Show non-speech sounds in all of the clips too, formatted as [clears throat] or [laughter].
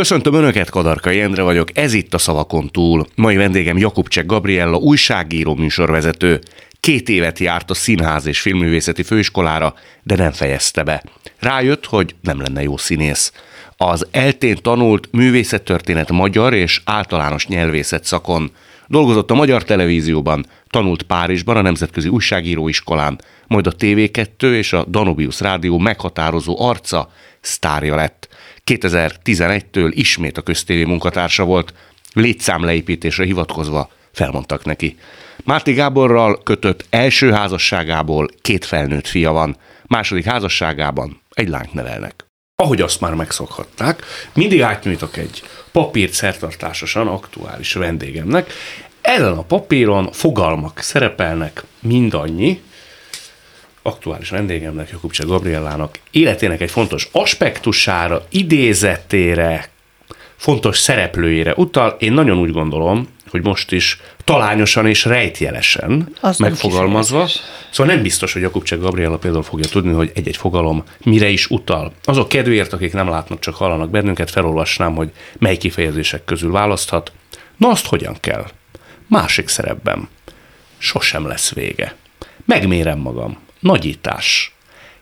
Köszöntöm Önöket, Kadarkai Endre vagyok, ez itt a Szavakon túl. Mai vendégem Jakubcsek Gabriella, újságíró műsorvezető. Két évet járt a Színház és Filmművészeti Főiskolára, de nem fejezte be. Rájött, hogy nem lenne jó színész. Az eltén tanult művészettörténet magyar és általános nyelvészet szakon. Dolgozott a Magyar Televízióban, tanult Párizsban a Nemzetközi Újságíróiskolán, majd a TV2 és a Danubius Rádió meghatározó arca, sztárja lett. 2011-től ismét a köztévé munkatársa volt, létszámleépítésre hivatkozva felmondtak neki. Márti Gáborral kötött első házasságából két felnőtt fia van, második házasságában egy lányt nevelnek. Ahogy azt már megszokhatták, mindig átnyújtok egy papírt szertartásosan aktuális vendégemnek. Ezen a papíron fogalmak szerepelnek mindannyi, aktuális vendégemnek, Jakubcsek Gabriellának életének egy fontos aspektusára, idézetére, fontos szereplőjére utal. Én nagyon úgy gondolom, hogy most is talányosan és rejtjelesen Az megfogalmazva. Szóval nem biztos, hogy Jakubcsek Gabriella például fogja tudni, hogy egy-egy fogalom mire is utal. Azok kedvéért, akik nem látnak, csak hallanak bennünket, felolvasnám, hogy mely kifejezések közül választhat. Na azt hogyan kell? Másik szerepben. Sosem lesz vége. Megmérem magam. Nagyítás.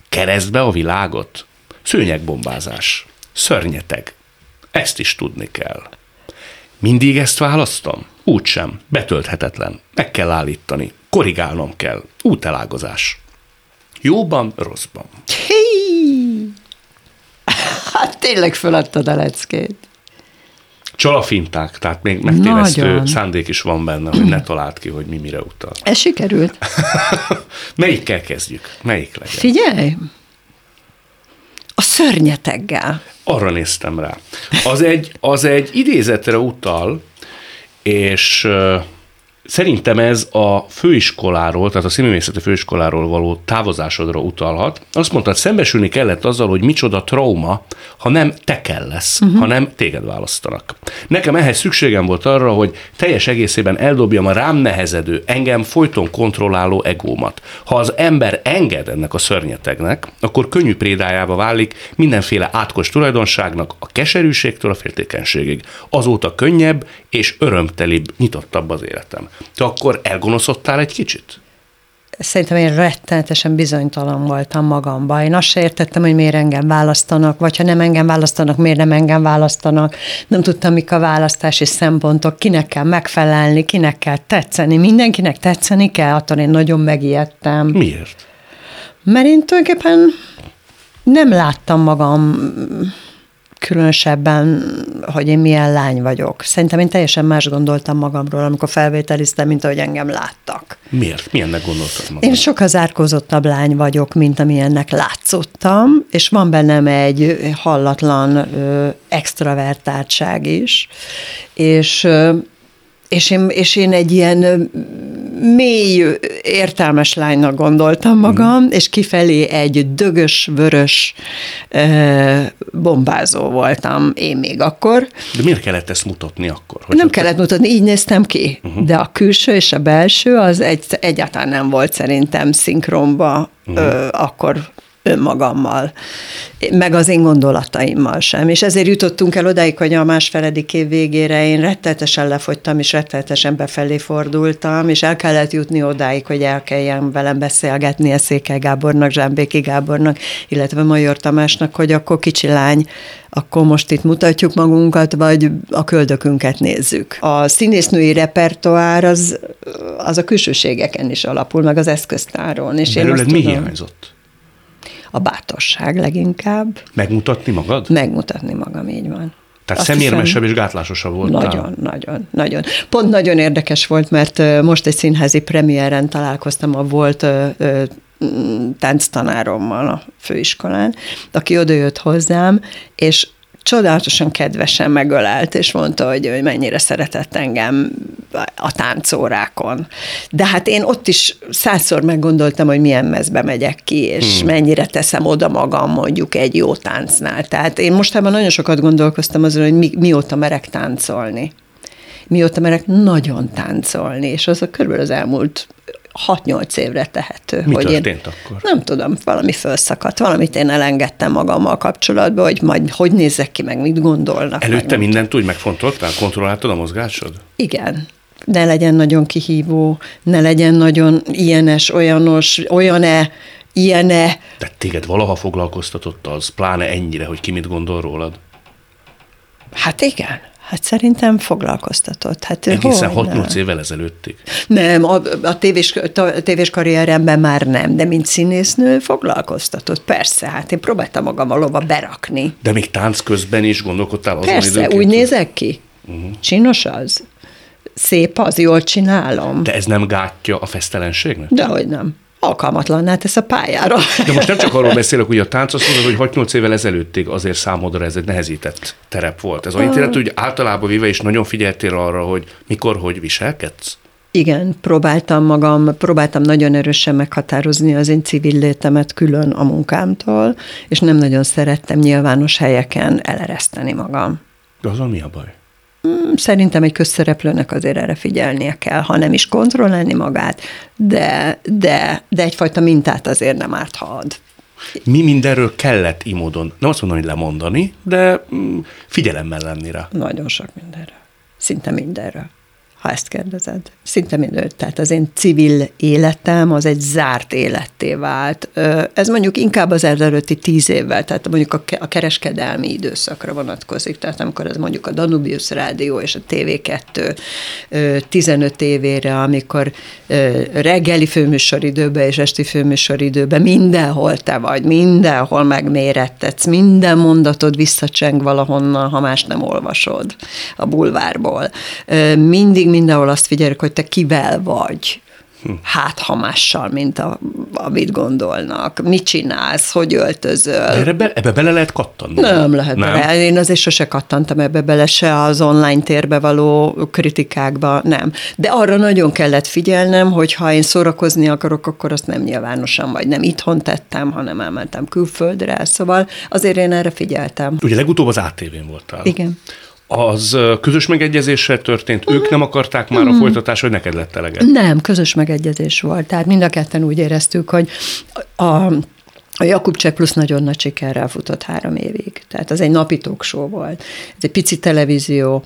Keresztbe a világot. Szőnyegbombázás. Szörnyeteg. Ezt is tudni kell. Mindig ezt választom? Úgysem. Betölthetetlen. Meg kell állítani. Korrigálnom kell. Útelágozás. Jóban, rosszban. Hí! [laughs] Hát tényleg feladtad a leckét. Csalafinták, tehát még megtévesztő Nagyon. szándék is van benne, hogy ne talált ki, hogy mi mire utal. Ez sikerült. [laughs] Melyikkel kezdjük? Melyik legyen? Figyelj! A szörnyeteggel. Arra néztem rá. Az egy, az egy idézetre utal, és szerintem ez a főiskoláról, tehát a színművészeti főiskoláról való távozásodra utalhat. Azt mondtad, szembesülni kellett azzal, hogy micsoda trauma, ha nem te kell lesz, uh-huh. hanem téged választanak. Nekem ehhez szükségem volt arra, hogy teljes egészében eldobjam a rám nehezedő, engem folyton kontrolláló egómat. Ha az ember enged ennek a szörnyetegnek, akkor könnyű prédájába válik mindenféle átkos tulajdonságnak, a keserűségtől a féltékenységig. Azóta könnyebb és örömtelibb, nyitottabb az életem. Te akkor elgonoszodtál egy kicsit? Szerintem én rettenetesen bizonytalan voltam magamban. Én azt se értettem, hogy miért engem választanak, vagy ha nem engem választanak, miért nem engem választanak. Nem tudtam, mik a választási szempontok, kinek kell megfelelni, kinek kell tetszeni. Mindenkinek tetszeni kell, attól én nagyon megijedtem. Miért? Mert én tulajdonképpen nem láttam magam különösebben, hogy én milyen lány vagyok. Szerintem én teljesen más gondoltam magamról, amikor felvételiztem, mint ahogy engem láttak. Miért? Milyennek gondoltad magad? Én sokkal zárkózottabb lány vagyok, mint amilyennek látszottam, és van bennem egy hallatlan ö, extravertáltság is, és ö, és én, és én egy ilyen mély, értelmes lánynak gondoltam magam, mm. és kifelé egy dögös, vörös ö, bombázó voltam én még akkor. De miért kellett ezt mutatni akkor? Hogy Nem kellett mutatni, így néztem ki, uh-huh. de a külső és a belső az egy, egyáltalán nem volt szerintem szinkronba uh-huh. ö, akkor önmagammal, meg az én gondolataimmal sem. És ezért jutottunk el odáig, hogy a másfeledik év végére én rettetesen lefogytam, és rettetesen befelé fordultam, és el kellett jutni odáig, hogy el kelljen velem beszélgetni a Székely Gábornak, Zsámbéki Gábornak, illetve Major Tamásnak, hogy akkor kicsi lány, akkor most itt mutatjuk magunkat, vagy a köldökünket nézzük. A színésznői repertoár az, az a külsőségeken is alapul, meg az eszköztáron. És én Belőled azt mi tudom- hiányzott? A bátorság leginkább. Megmutatni magad? Megmutatni magam, így van. Tehát Azt szemérmesebb és gátlásosabb voltál? Nagyon, nagyon, nagyon. Pont nagyon érdekes volt, mert most egy színházi premiéren találkoztam a volt mm, tánctanárommal a főiskolán, aki odajött hozzám, és csodálatosan kedvesen megölelt, és mondta, hogy, hogy mennyire szeretett engem a táncórákon. De hát én ott is százszor meggondoltam, hogy milyen mezbe megyek ki, és hmm. mennyire teszem oda magam mondjuk egy jó táncnál. Tehát én mostában nagyon sokat gondolkoztam azon, hogy mi, mióta merek táncolni. Mióta merek nagyon táncolni, és az a körülbelül az elmúlt 6-8 évre tehető. Mi hogy történt én, akkor? Nem tudom, valami felszakadt, valamit én elengedtem magammal kapcsolatban, hogy majd hogy nézzek ki, meg mit gondolnak. Előtte mindent úgy megfontoltál, kontrolláltad a mozgásod? Igen. Ne legyen nagyon kihívó, ne legyen nagyon ilyenes, olyanos, olyan-e, ilyen-e. Tehát téged valaha foglalkoztatott az, pláne ennyire, hogy ki mit gondol rólad? Hát igen. Hát szerintem foglalkoztatott. Hát Egészen 6-8 évvel ezelőttig. Nem, a, a, tévés, a tévés karrieremben már nem, de mint színésznő foglalkoztatott. Persze, hát én próbáltam magam a lova berakni. De még tánc közben is gondolkodtál azon Persze, időnként, úgy nézek ki. Uh-huh. Csinos az. Szép az, jól csinálom. De, ez nem gátja a fesztelenségnek? de hogy nem. Alkalmatlanná tesz a pályára. De most nem csak arról beszélek, hogy a tánc azt mondod, hogy 6-8 évvel ezelőttig azért számodra ez egy nehezített terep volt. Ez annyit jelent, hogy általában véve is nagyon figyeltél arra, hogy mikor, hogy viselkedsz? Igen, próbáltam magam, próbáltam nagyon erősen meghatározni az én civil létemet külön a munkámtól, és nem nagyon szerettem nyilvános helyeken elereszteni magam. De azon mi a baj? Szerintem egy közszereplőnek azért erre figyelnie kell, ha nem is kontrollálni magát, de, de, de egyfajta mintát azért nem árt, ha ad. Mi mindenről kellett imódon, nem azt mondom, hogy lemondani, de mm, figyelemmel lenni rá. Nagyon sok mindenre. Szinte mindenről, ha ezt kérdezed. Szinte mindenről. Tehát az én civil életem az egy zárt életté vált. Ez mondjuk inkább az előtti tíz évvel, tehát mondjuk a ke- a kereskedelmi időszakra vonatkozik. Tehát amikor ez mondjuk a Danubius Rádió és a TV2 ö, 15 évére, amikor reggeli főműsoridőben és esti főműsoridőben mindenhol te vagy, mindenhol megmérettetsz, minden mondatod visszacseng valahonnan, ha más nem olvasod a bulvárból. Mindig mindenhol azt figyeljük, hogy te kivel vagy. Hát, ha mással, mint a, amit gondolnak. Mit csinálsz, hogy öltözöl. Erre be, ebbe bele lehet kattanni? Nem lehet nem? bele. Én azért sose kattantam ebbe bele, se az online térbe való kritikákba, nem. De arra nagyon kellett figyelnem, hogy ha én szórakozni akarok, akkor azt nem nyilvánosan, vagy nem itthon tettem, hanem elmentem külföldre, szóval azért én erre figyeltem. Ugye legutóbb az ATV-n voltál. Igen. Az közös megegyezéssel történt, ők nem akarták már a folytatás, hogy neked lett elege. Nem, közös megegyezés volt. Tehát mind a ketten úgy éreztük, hogy a a Jakub Cseh plusz nagyon nagy sikerrel futott három évig. Tehát az egy napi show volt. Ez egy pici televízió,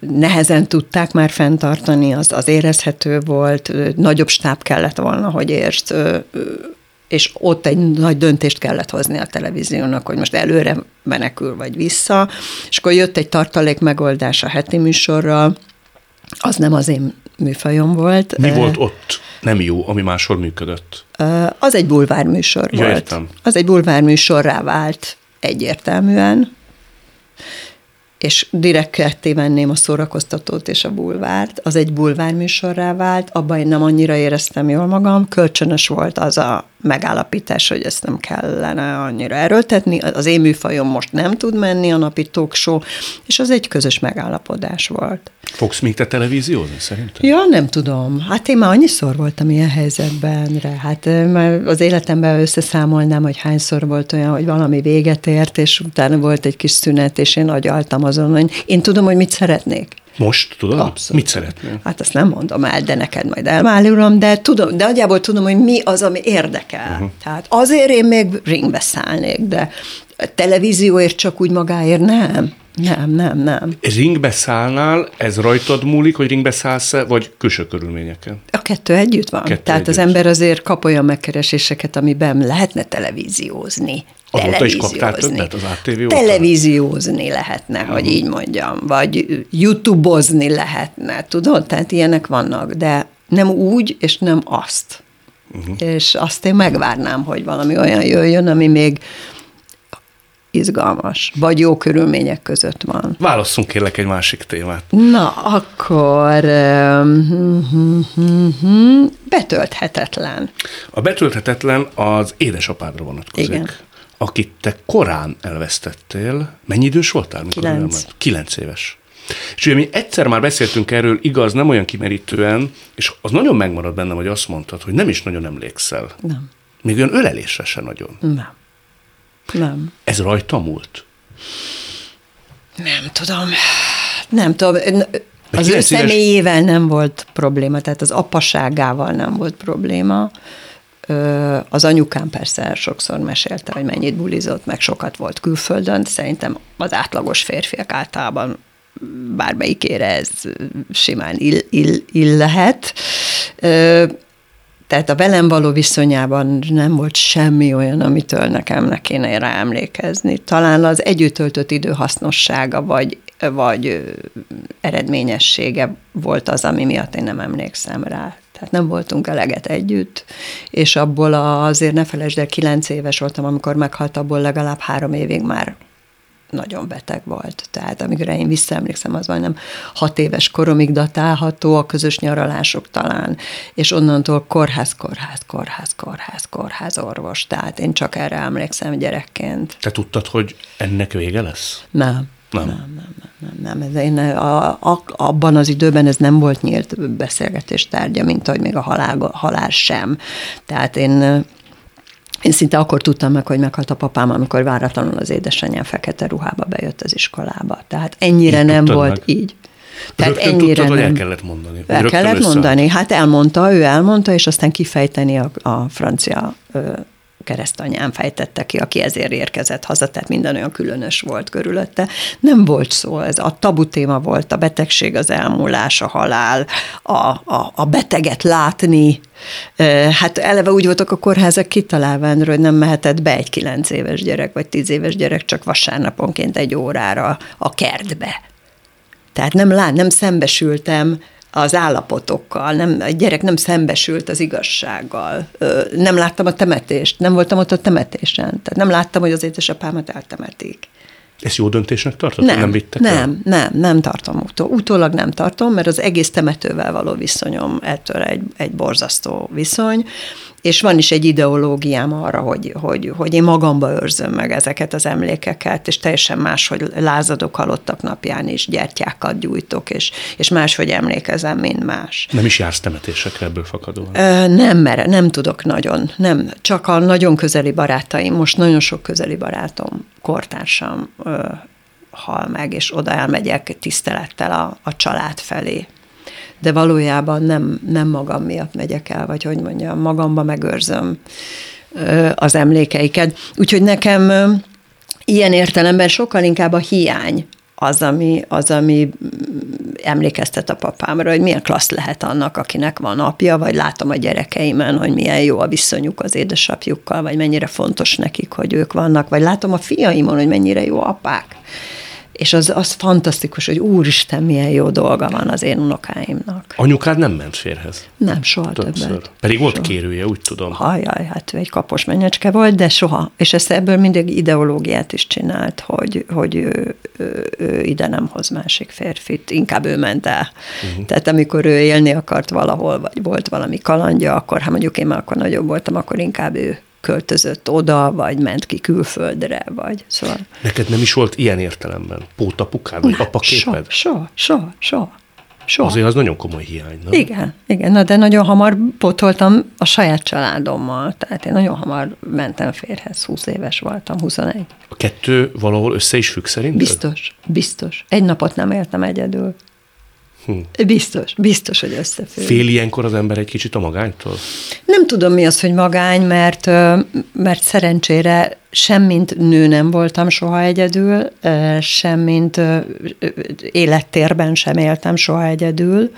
nehezen tudták már fenntartani, az, az érezhető volt, nagyobb stáb kellett volna, hogy ö, és ott egy nagy döntést kellett hozni a televíziónak, hogy most előre menekül vagy vissza, és akkor jött egy tartalék megoldás a heti műsorral, az nem az én műfajom volt. Mi volt ott nem jó, ami máshol működött? Az egy bulvárműsor Ja, volt. értem. Az egy bulvárműsorrá vált egyértelműen, és direkt ketté venném a szórakoztatót és a bulvárt, az egy bulvárműsorrá vált, abban én nem annyira éreztem jól magam, kölcsönös volt az a megállapítás, hogy ezt nem kellene annyira erőltetni, az én műfajom most nem tud menni a napi talk show, és az egy közös megállapodás volt. Fogsz még te televíziózni szerintem? Ja, nem tudom. Hát én már annyiszor voltam ilyen helyzetben, re. hát már az életemben összeszámolnám, hogy hányszor volt olyan, hogy valami véget ért, és utána volt egy kis szünet, és én agyaltam azon, hogy én tudom, hogy mit szeretnék. Most, tudod? Abszolút. Mit szeretnél? Hát azt nem mondom el, de neked majd elmálulom, de tudom, de nagyjából tudom, hogy mi az, ami érdekel. Uh-huh. Tehát azért én még ringbe szállnék, de a televízióért csak úgy magáért nem. Nem, nem, nem. Ringbe szállnál, ez rajtad múlik, hogy ringbe szállsz vagy külső körülményeken? A kettő együtt van. Kettő Tehát együtt. az ember azért kap olyan megkereséseket, amiben lehetne televíziózni. Azóta is kaptál többet az ATV óta? Televíziózni lehetne, hogy így mondjam, vagy youtube-ozni lehetne, tudod? Tehát ilyenek vannak, de nem úgy, és nem azt. Uh-huh. És azt én megvárnám, hogy valami olyan jöjjön, ami még izgalmas, vagy jó körülmények között van. Válasszunk kérlek egy másik témát. Na, akkor betölthetetlen. A betölthetetlen az édesapádra vonatkozik. Igen. Akit te korán elvesztettél. Mennyi idős voltál? Mikor Kilenc. Kilenc éves. És ugye mi egyszer már beszéltünk erről, igaz, nem olyan kimerítően, és az nagyon megmarad bennem, hogy azt mondtad, hogy nem is nagyon emlékszel. Nem. Még olyan ölelésre se nagyon. Nem. Nem. Ez rajta múlt? Nem tudom. Nem tudom. Az ő személyével nem volt probléma, tehát az apaságával nem volt probléma. Az anyukám persze sokszor mesélte, hogy mennyit bulizott, meg sokat volt külföldön. Szerintem az átlagos férfiak általában bármelyikére ez simán ill, ill, ill lehet. Tehát a velem való viszonyában nem volt semmi olyan, amitől nekem ne kéne rá emlékezni. Talán az együtt töltött idő hasznossága, vagy, vagy eredményessége volt az, ami miatt én nem emlékszem rá. Tehát nem voltunk eleget együtt, és abból azért ne felejtsd el, kilenc éves voltam, amikor meghalt, abból legalább három évig már nagyon beteg volt. Tehát amikor én visszaemlékszem, az majdnem hat éves koromig datálható, a közös nyaralások talán, és onnantól kórház, kórház, kórház, kórház, kórház orvos. Tehát én csak erre emlékszem gyerekként. Te tudtad, hogy ennek vége lesz? Nem. Nem. Nem, nem, nem, nem. nem. Ez én, a, a, abban az időben ez nem volt nyílt beszélgetés tárgya, mint ahogy még a halál, halál sem. Tehát én én szinte akkor tudtam meg, hogy meghalt a papám, amikor váratlanul az édesanyám fekete ruhába bejött az iskolába. Tehát ennyire így nem volt meg. így. Tehát Rögtön ennyire tudtad, nem. el kellett mondani? El kellett összeállt. mondani. Hát elmondta, ő elmondta, és aztán kifejteni a, a francia ö, keresztanyám fejtette ki, aki ezért érkezett haza, tehát minden olyan különös volt körülötte. Nem volt szó, ez a tabu téma volt, a betegség, az elmúlás, a halál, a, a, a beteget látni. Hát eleve úgy voltak a kórházak kitalálva, hogy nem mehetett be egy kilenc éves gyerek, vagy tíz éves gyerek csak vasárnaponként egy órára a kertbe. Tehát nem lát, nem szembesültem az állapotokkal, nem, a gyerek nem szembesült az igazsággal. Nem láttam a temetést, nem voltam ott a temetésen. Tehát nem láttam, hogy az édesapámat eltemetik. Ezt jó döntésnek tartod? Nem, nem vittek nem, el? nem, nem tartom. Utó, utólag nem tartom, mert az egész temetővel való viszonyom ettől egy, egy borzasztó viszony és van is egy ideológiám arra, hogy, hogy, hogy én magamba őrzöm meg ezeket az emlékeket, és teljesen más, hogy lázadok halottak napján is, gyertyákat gyújtok, és, és máshogy emlékezem, mint más. Nem is jársz temetésekre ebből fakadóan? Ö, nem, mert nem tudok nagyon, nem. Csak a nagyon közeli barátaim, most nagyon sok közeli barátom, kortársam ö, hal meg, és oda elmegyek tisztelettel a, a család felé de valójában nem, nem magam miatt megyek el, vagy hogy mondjam, magamba megőrzöm az emlékeiket. Úgyhogy nekem ilyen értelemben sokkal inkább a hiány az, ami, az, ami emlékeztet a papámra, hogy milyen klassz lehet annak, akinek van apja, vagy látom a gyerekeimen, hogy milyen jó a viszonyuk az édesapjukkal, vagy mennyire fontos nekik, hogy ők vannak, vagy látom a fiaimon, hogy mennyire jó apák és az, az fantasztikus, hogy úristen, milyen jó dolga van az én unokáimnak. Anyukád nem ment férhez? Nem, soha Többször. többet. Pedig soha. kérője, úgy tudom. Hajjaj, hát ő egy kapos mennyecske volt, de soha. És ezt ebből mindig ideológiát is csinált, hogy, hogy ő, ő, ő ide nem hoz másik férfit, inkább ő ment el. Uh-huh. Tehát amikor ő élni akart valahol, vagy volt valami kalandja, akkor, ha mondjuk én már akkor nagyobb voltam, akkor inkább ő költözött oda, vagy ment ki külföldre, vagy szóval. Neked nem is volt ilyen értelemben pótapukád, vagy apaképed? Soha, soha, soha. Soha. Azért az nagyon komoly hiány, nem? Igen, igen, na, de nagyon hamar pótoltam a saját családommal, tehát én nagyon hamar mentem férhez, 20 éves voltam, 21. A kettő valahol össze is függ szerinted? Biztos, biztos. Egy napot nem éltem egyedül. Hm. Biztos, biztos, hogy összefügg. Fél ilyenkor az ember egy kicsit a magánytól? Nem tudom, mi az, hogy magány, mert, mert szerencsére semmint nő nem voltam soha egyedül, semmint élettérben sem éltem soha egyedül.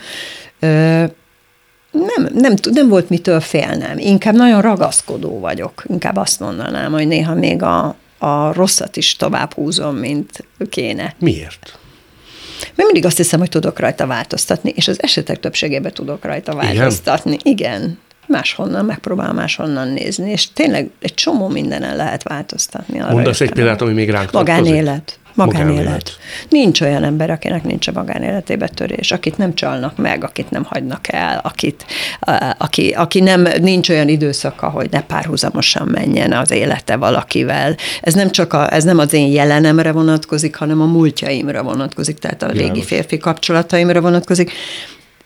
Nem, nem, nem volt mitől félnem. Inkább nagyon ragaszkodó vagyok. Inkább azt mondanám, hogy néha még a, a rosszat is tovább húzom, mint kéne. Miért? Mert mindig azt hiszem, hogy tudok rajta változtatni, és az esetek többségében tudok rajta változtatni. Igen. Igen. Máshonnan, megpróbál máshonnan nézni, és tényleg egy csomó mindenen lehet változtatni. Mondasz egy példát, ami még ránk Magánélet. Magánélet. magánélet. Nincs olyan ember, akinek nincs a magánéletébe törés, akit nem csalnak meg, akit nem hagynak el, akit, aki, aki nem, nincs olyan időszaka, hogy ne párhuzamosan menjen az élete valakivel. Ez nem csak a, ez nem az én jelenemre vonatkozik, hanem a múltjaimra vonatkozik, tehát a régi férfi kapcsolataimra vonatkozik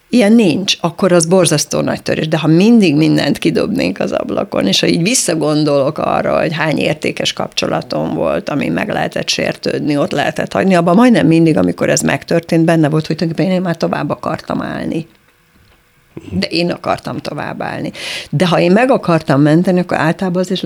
ilyen nincs, akkor az borzasztó nagy törés. De ha mindig mindent kidobnénk az ablakon, és ha így visszagondolok arra, hogy hány értékes kapcsolatom volt, ami meg lehetett sértődni, ott lehetett hagyni, abban majdnem mindig, amikor ez megtörtént, benne volt, hogy tulajdonképpen én már tovább akartam állni. De én akartam tovább állni. De ha én meg akartam menteni, akkor általában azért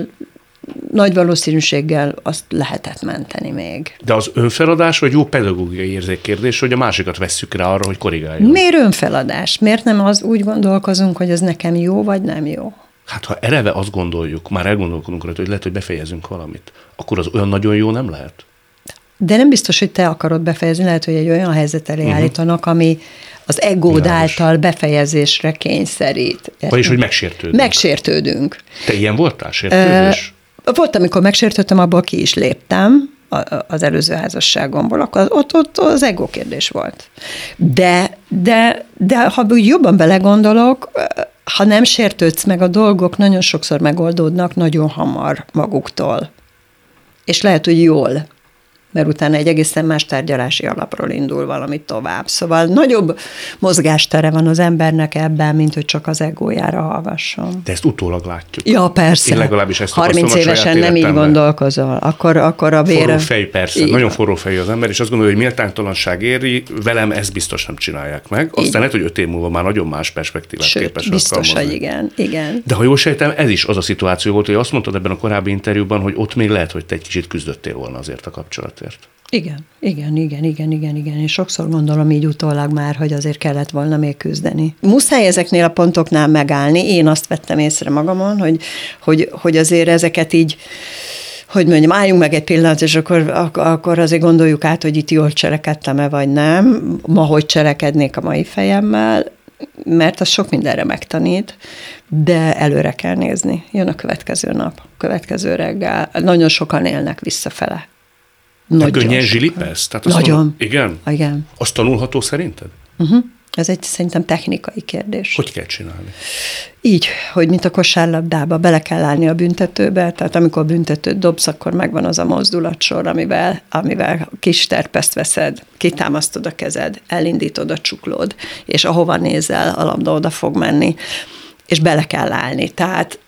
nagy valószínűséggel azt lehetett menteni még. De az önfeladás, vagy jó pedagógiai érzékkérdés, hogy a másikat vesszük rá arra, hogy korrigáljon? Miért önfeladás? Miért nem az úgy gondolkozunk, hogy ez nekem jó, vagy nem jó? Hát ha eleve azt gondoljuk, már elgondolkodunk rá, hogy lehet, hogy befejezünk valamit, akkor az olyan nagyon jó nem lehet? De nem biztos, hogy te akarod befejezni, lehet, hogy egy olyan helyzet elé uh-huh. állítanak, ami az egód által befejezésre kényszerít. Vagyis, hogy megsértődünk. Megsértődünk. Te ilyen voltál, sértődés? Volt, amikor megsértődtem, abból ki is léptem az előző házasságomból, akkor ott, ott az ego kérdés volt. De, de, de ha úgy jobban belegondolok, ha nem sértődsz meg, a dolgok nagyon sokszor megoldódnak nagyon hamar maguktól. És lehet, hogy jól mert utána egy egészen más tárgyalási alapról indul valami tovább. Szóval nagyobb mozgástere van az embernek ebben, mint hogy csak az egójára hallgasson. De ezt utólag látjuk. Ja, persze. Én legalábbis ezt 30 évesen nem így gondolkozol. Akkor, akkor a vére... Forró fej, persze. Így nagyon forró fejű az ember, és azt gondolja, hogy méltánytalanság éri, velem ezt biztos nem csinálják meg. Aztán így. lehet, hogy öt év múlva már nagyon más perspektívát Sőt, képes biztos, hogy igen, igen. De ha jól sejtem, ez is az a szituáció volt, hogy azt mondtad ebben a korábbi interjúban, hogy ott még lehet, hogy te egy kicsit küzdöttél volna azért a kapcsolat kapcsolatért. Igen, igen, igen, igen, igen, igen. És sokszor gondolom így utólag már, hogy azért kellett volna még küzdeni. Muszáj ezeknél a pontoknál megállni. Én azt vettem észre magamon, hogy, hogy, hogy azért ezeket így hogy mondjam, álljunk meg egy pillanat, és akkor, akkor azért gondoljuk át, hogy itt jól cselekedtem-e, vagy nem. Ma hogy cselekednék a mai fejemmel, mert az sok mindenre megtanít, de előre kell nézni. Jön a következő nap, következő reggel. Nagyon sokan élnek visszafele nagyon könnyen zsilipesz? Tehát Nagyon. Mondom, igen? Igen. Az tanulható szerinted? Uh-huh. Ez egy szerintem technikai kérdés. Hogy kell csinálni? Így, hogy mint a kosárlabdába, bele kell állni a büntetőbe, tehát amikor büntetőt dobsz, akkor megvan az a mozdulatsor, amivel, amivel kis terpeszt veszed, kitámasztod a kezed, elindítod a csuklód, és ahova nézel, a labda oda fog menni, és bele kell állni. Tehát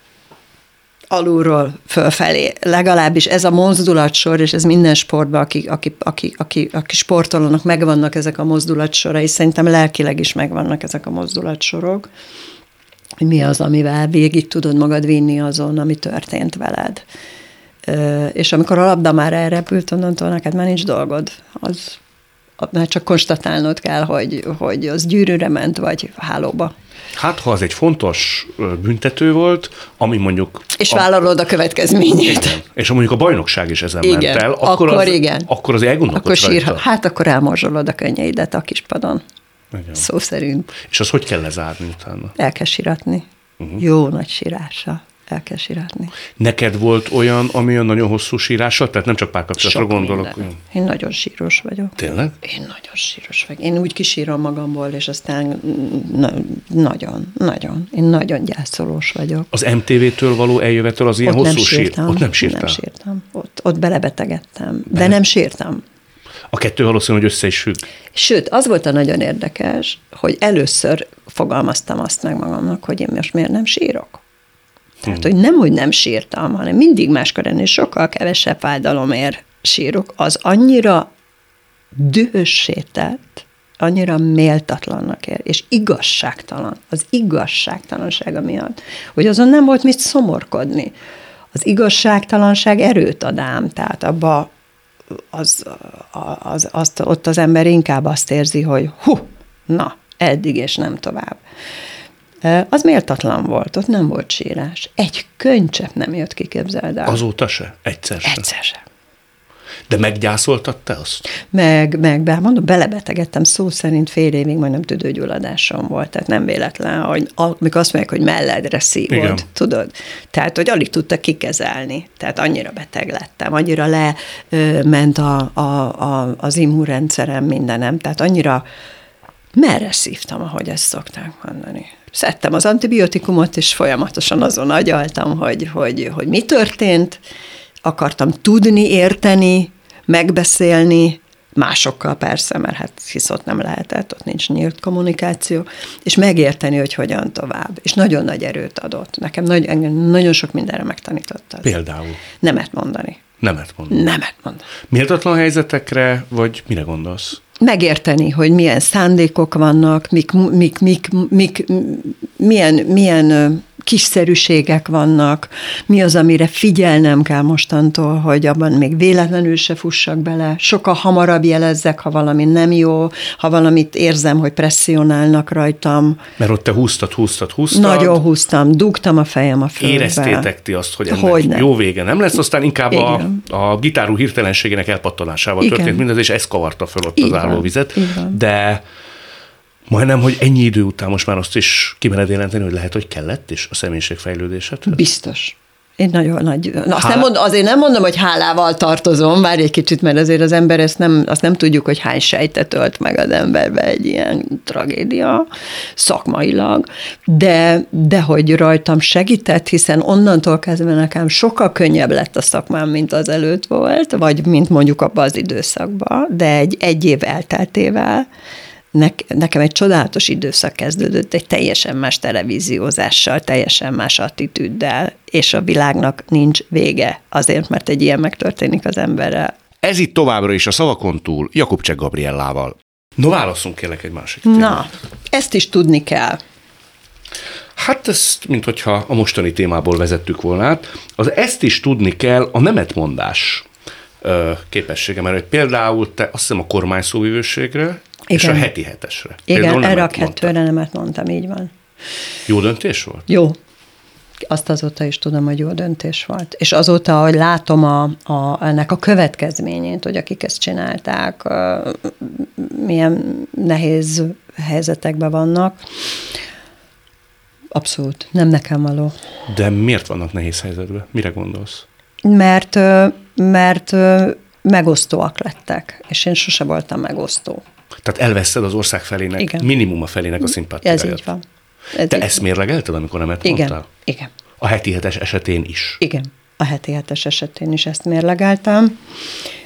alulról fölfelé. Legalábbis ez a mozdulatsor, és ez minden sportban, aki, aki, aki, aki, aki sportolónak megvannak ezek a mozdulatsorai, szerintem lelkileg is megvannak ezek a mozdulatsorok, hogy mi az, amivel végig tudod magad vinni azon, ami történt veled. És amikor a labda már elrepült, onnantól neked már nincs dolgod. Az, már csak konstatálnod kell, hogy, hogy az gyűrűre ment, vagy hálóba. Hát, ha az egy fontos büntető volt, ami mondjuk... És vállalod a következményét. Igen. És ha mondjuk a bajnokság is ezen igen. ment el, akkor, akkor az, igen. akkor az elgondolkodsz akkor sír, Hát akkor elmorzsolod a könnyeidet a kispadon. Igen. Szó szerint. És az hogy kell lezárni utána? El kell síratni. Uh-huh. Jó nagy sírással el kell sírátni. Neked volt olyan, ami a nagyon hosszú sírással? Tehát nem csak párkapcsolatra gondolok. Minden. Én nagyon síros vagyok. Tényleg? Én nagyon síros vagyok. Én úgy kisírom magamból, és aztán na, nagyon, nagyon. Én nagyon gyászolós vagyok. Az MTV-től való eljövetől az ilyen ott hosszú sír? Ott nem sírtam. Nem sírtam. Ott, ott belebetegedtem. Bele... De nem sírtam. A kettő valószínű, hogy össze is függ. Sőt, az volt a nagyon érdekes, hogy először fogalmaztam azt meg magamnak, hogy én most miért nem sírok. Tehát, hogy nem, hogy nem sírtam, hanem mindig máskor ennél sokkal kevesebb fájdalomért sírok, az annyira dühössé annyira méltatlannak ér, és igazságtalan, az igazságtalansága miatt, hogy azon nem volt mit szomorkodni. Az igazságtalanság erőt ad ám, tehát abba az, az, azt, ott az ember inkább azt érzi, hogy hú, na, eddig és nem tovább. Az méltatlan volt, ott nem volt sírás. Egy könycsepp nem jött ki, képzeld el. Azóta se? Egyszer se? Egyszer se. De meggyászoltad te azt? Meg, meg, be, mondom, belebetegedtem szó szerint fél évig majdnem tüdőgyulladásom volt, tehát nem véletlen, hogy amikor azt mondják, hogy melledre szívod, Igen. tudod? Tehát, hogy alig tudta kikezelni, tehát annyira beteg lettem, annyira lement a, a, a, az immunrendszerem mindenem, tehát annyira merre szívtam, ahogy ezt szokták mondani szedtem az antibiotikumot, és folyamatosan azon agyaltam, hogy, hogy, hogy mi történt, akartam tudni, érteni, megbeszélni, másokkal persze, mert hát hisz ott nem lehetett, ott nincs nyílt kommunikáció, és megérteni, hogy hogyan tovább. És nagyon nagy erőt adott. Nekem nagy, engem nagyon sok mindenre megtanította. Például? Nemet mondani. Nemet mondani. Nemet mondani. Méltatlan helyzetekre, vagy mire gondolsz? Megérteni, hogy milyen szándékok vannak, mik, mik, mik, mik, milyen, milyen kiszerűségek vannak, mi az, amire figyelnem kell mostantól, hogy abban még véletlenül se fussak bele, sokkal hamarabb jelezzek, ha valami nem jó, ha valamit érzem, hogy presszionálnak rajtam. Mert ott te húztad, húztad, húztad. Nagyon húztam, dugtam a fejem a földbe. Éreztétek ti azt, hogy ennek hogy jó vége nem lesz, aztán inkább a, a gitárú hirtelenségének elpattanásával Igen. történt mindez, és ez kavarta föl ott Igen. az állóvizet. Igen. De Majdnem, hogy ennyi idő után most már azt is kimered jelenteni, hogy lehet, hogy kellett is a személyiségfejlődésed? Biztos. Én nagyon nagy. Na, azt nem mond, azért nem mondom, hogy hálával tartozom, várj egy kicsit, mert azért az ember ezt nem, azt nem tudjuk, hogy hány sejtet ölt meg az emberbe egy ilyen tragédia szakmailag, de, de hogy rajtam segített, hiszen onnantól kezdve nekem sokkal könnyebb lett a szakmám, mint az előtt volt, vagy mint mondjuk abban az időszakban, de egy, egy év elteltével nekem egy csodálatos időszak kezdődött, egy teljesen más televíziózással, teljesen más attitűddel, és a világnak nincs vége azért, mert egy ilyen megtörténik az emberrel. Ez itt továbbra is a szavakon túl Jakub Gabriellával. No, válaszunk kérlek egy másik témát. Na, ezt is tudni kell. Hát ezt, mint hogyha a mostani témából vezettük volna át. Az ezt is tudni kell a nemetmondás képessége, mert például te azt hiszem a kormány szóvivőségre és a heti hetesre. Igen, erre a kettőre nemet mondtam, így van. Jó döntés volt? Jó. Azt azóta is tudom, hogy jó döntés volt. És azóta, hogy látom a, a, ennek a következményét, hogy akik ezt csinálták, milyen nehéz helyzetekben vannak, abszolút nem nekem való. De miért vannak nehéz helyzetben? Mire gondolsz? Mert, mert megosztóak lettek, és én sose voltam megosztó. Tehát elveszed az ország felének, Igen. minimum a felének a szimpátiáját. Ez így van. Ez Te így ezt mérlegelted, amikor nem Igen. mondtál? Igen. A heti hetes esetén is? Igen. A heti hetes esetén is ezt mérlegeltem,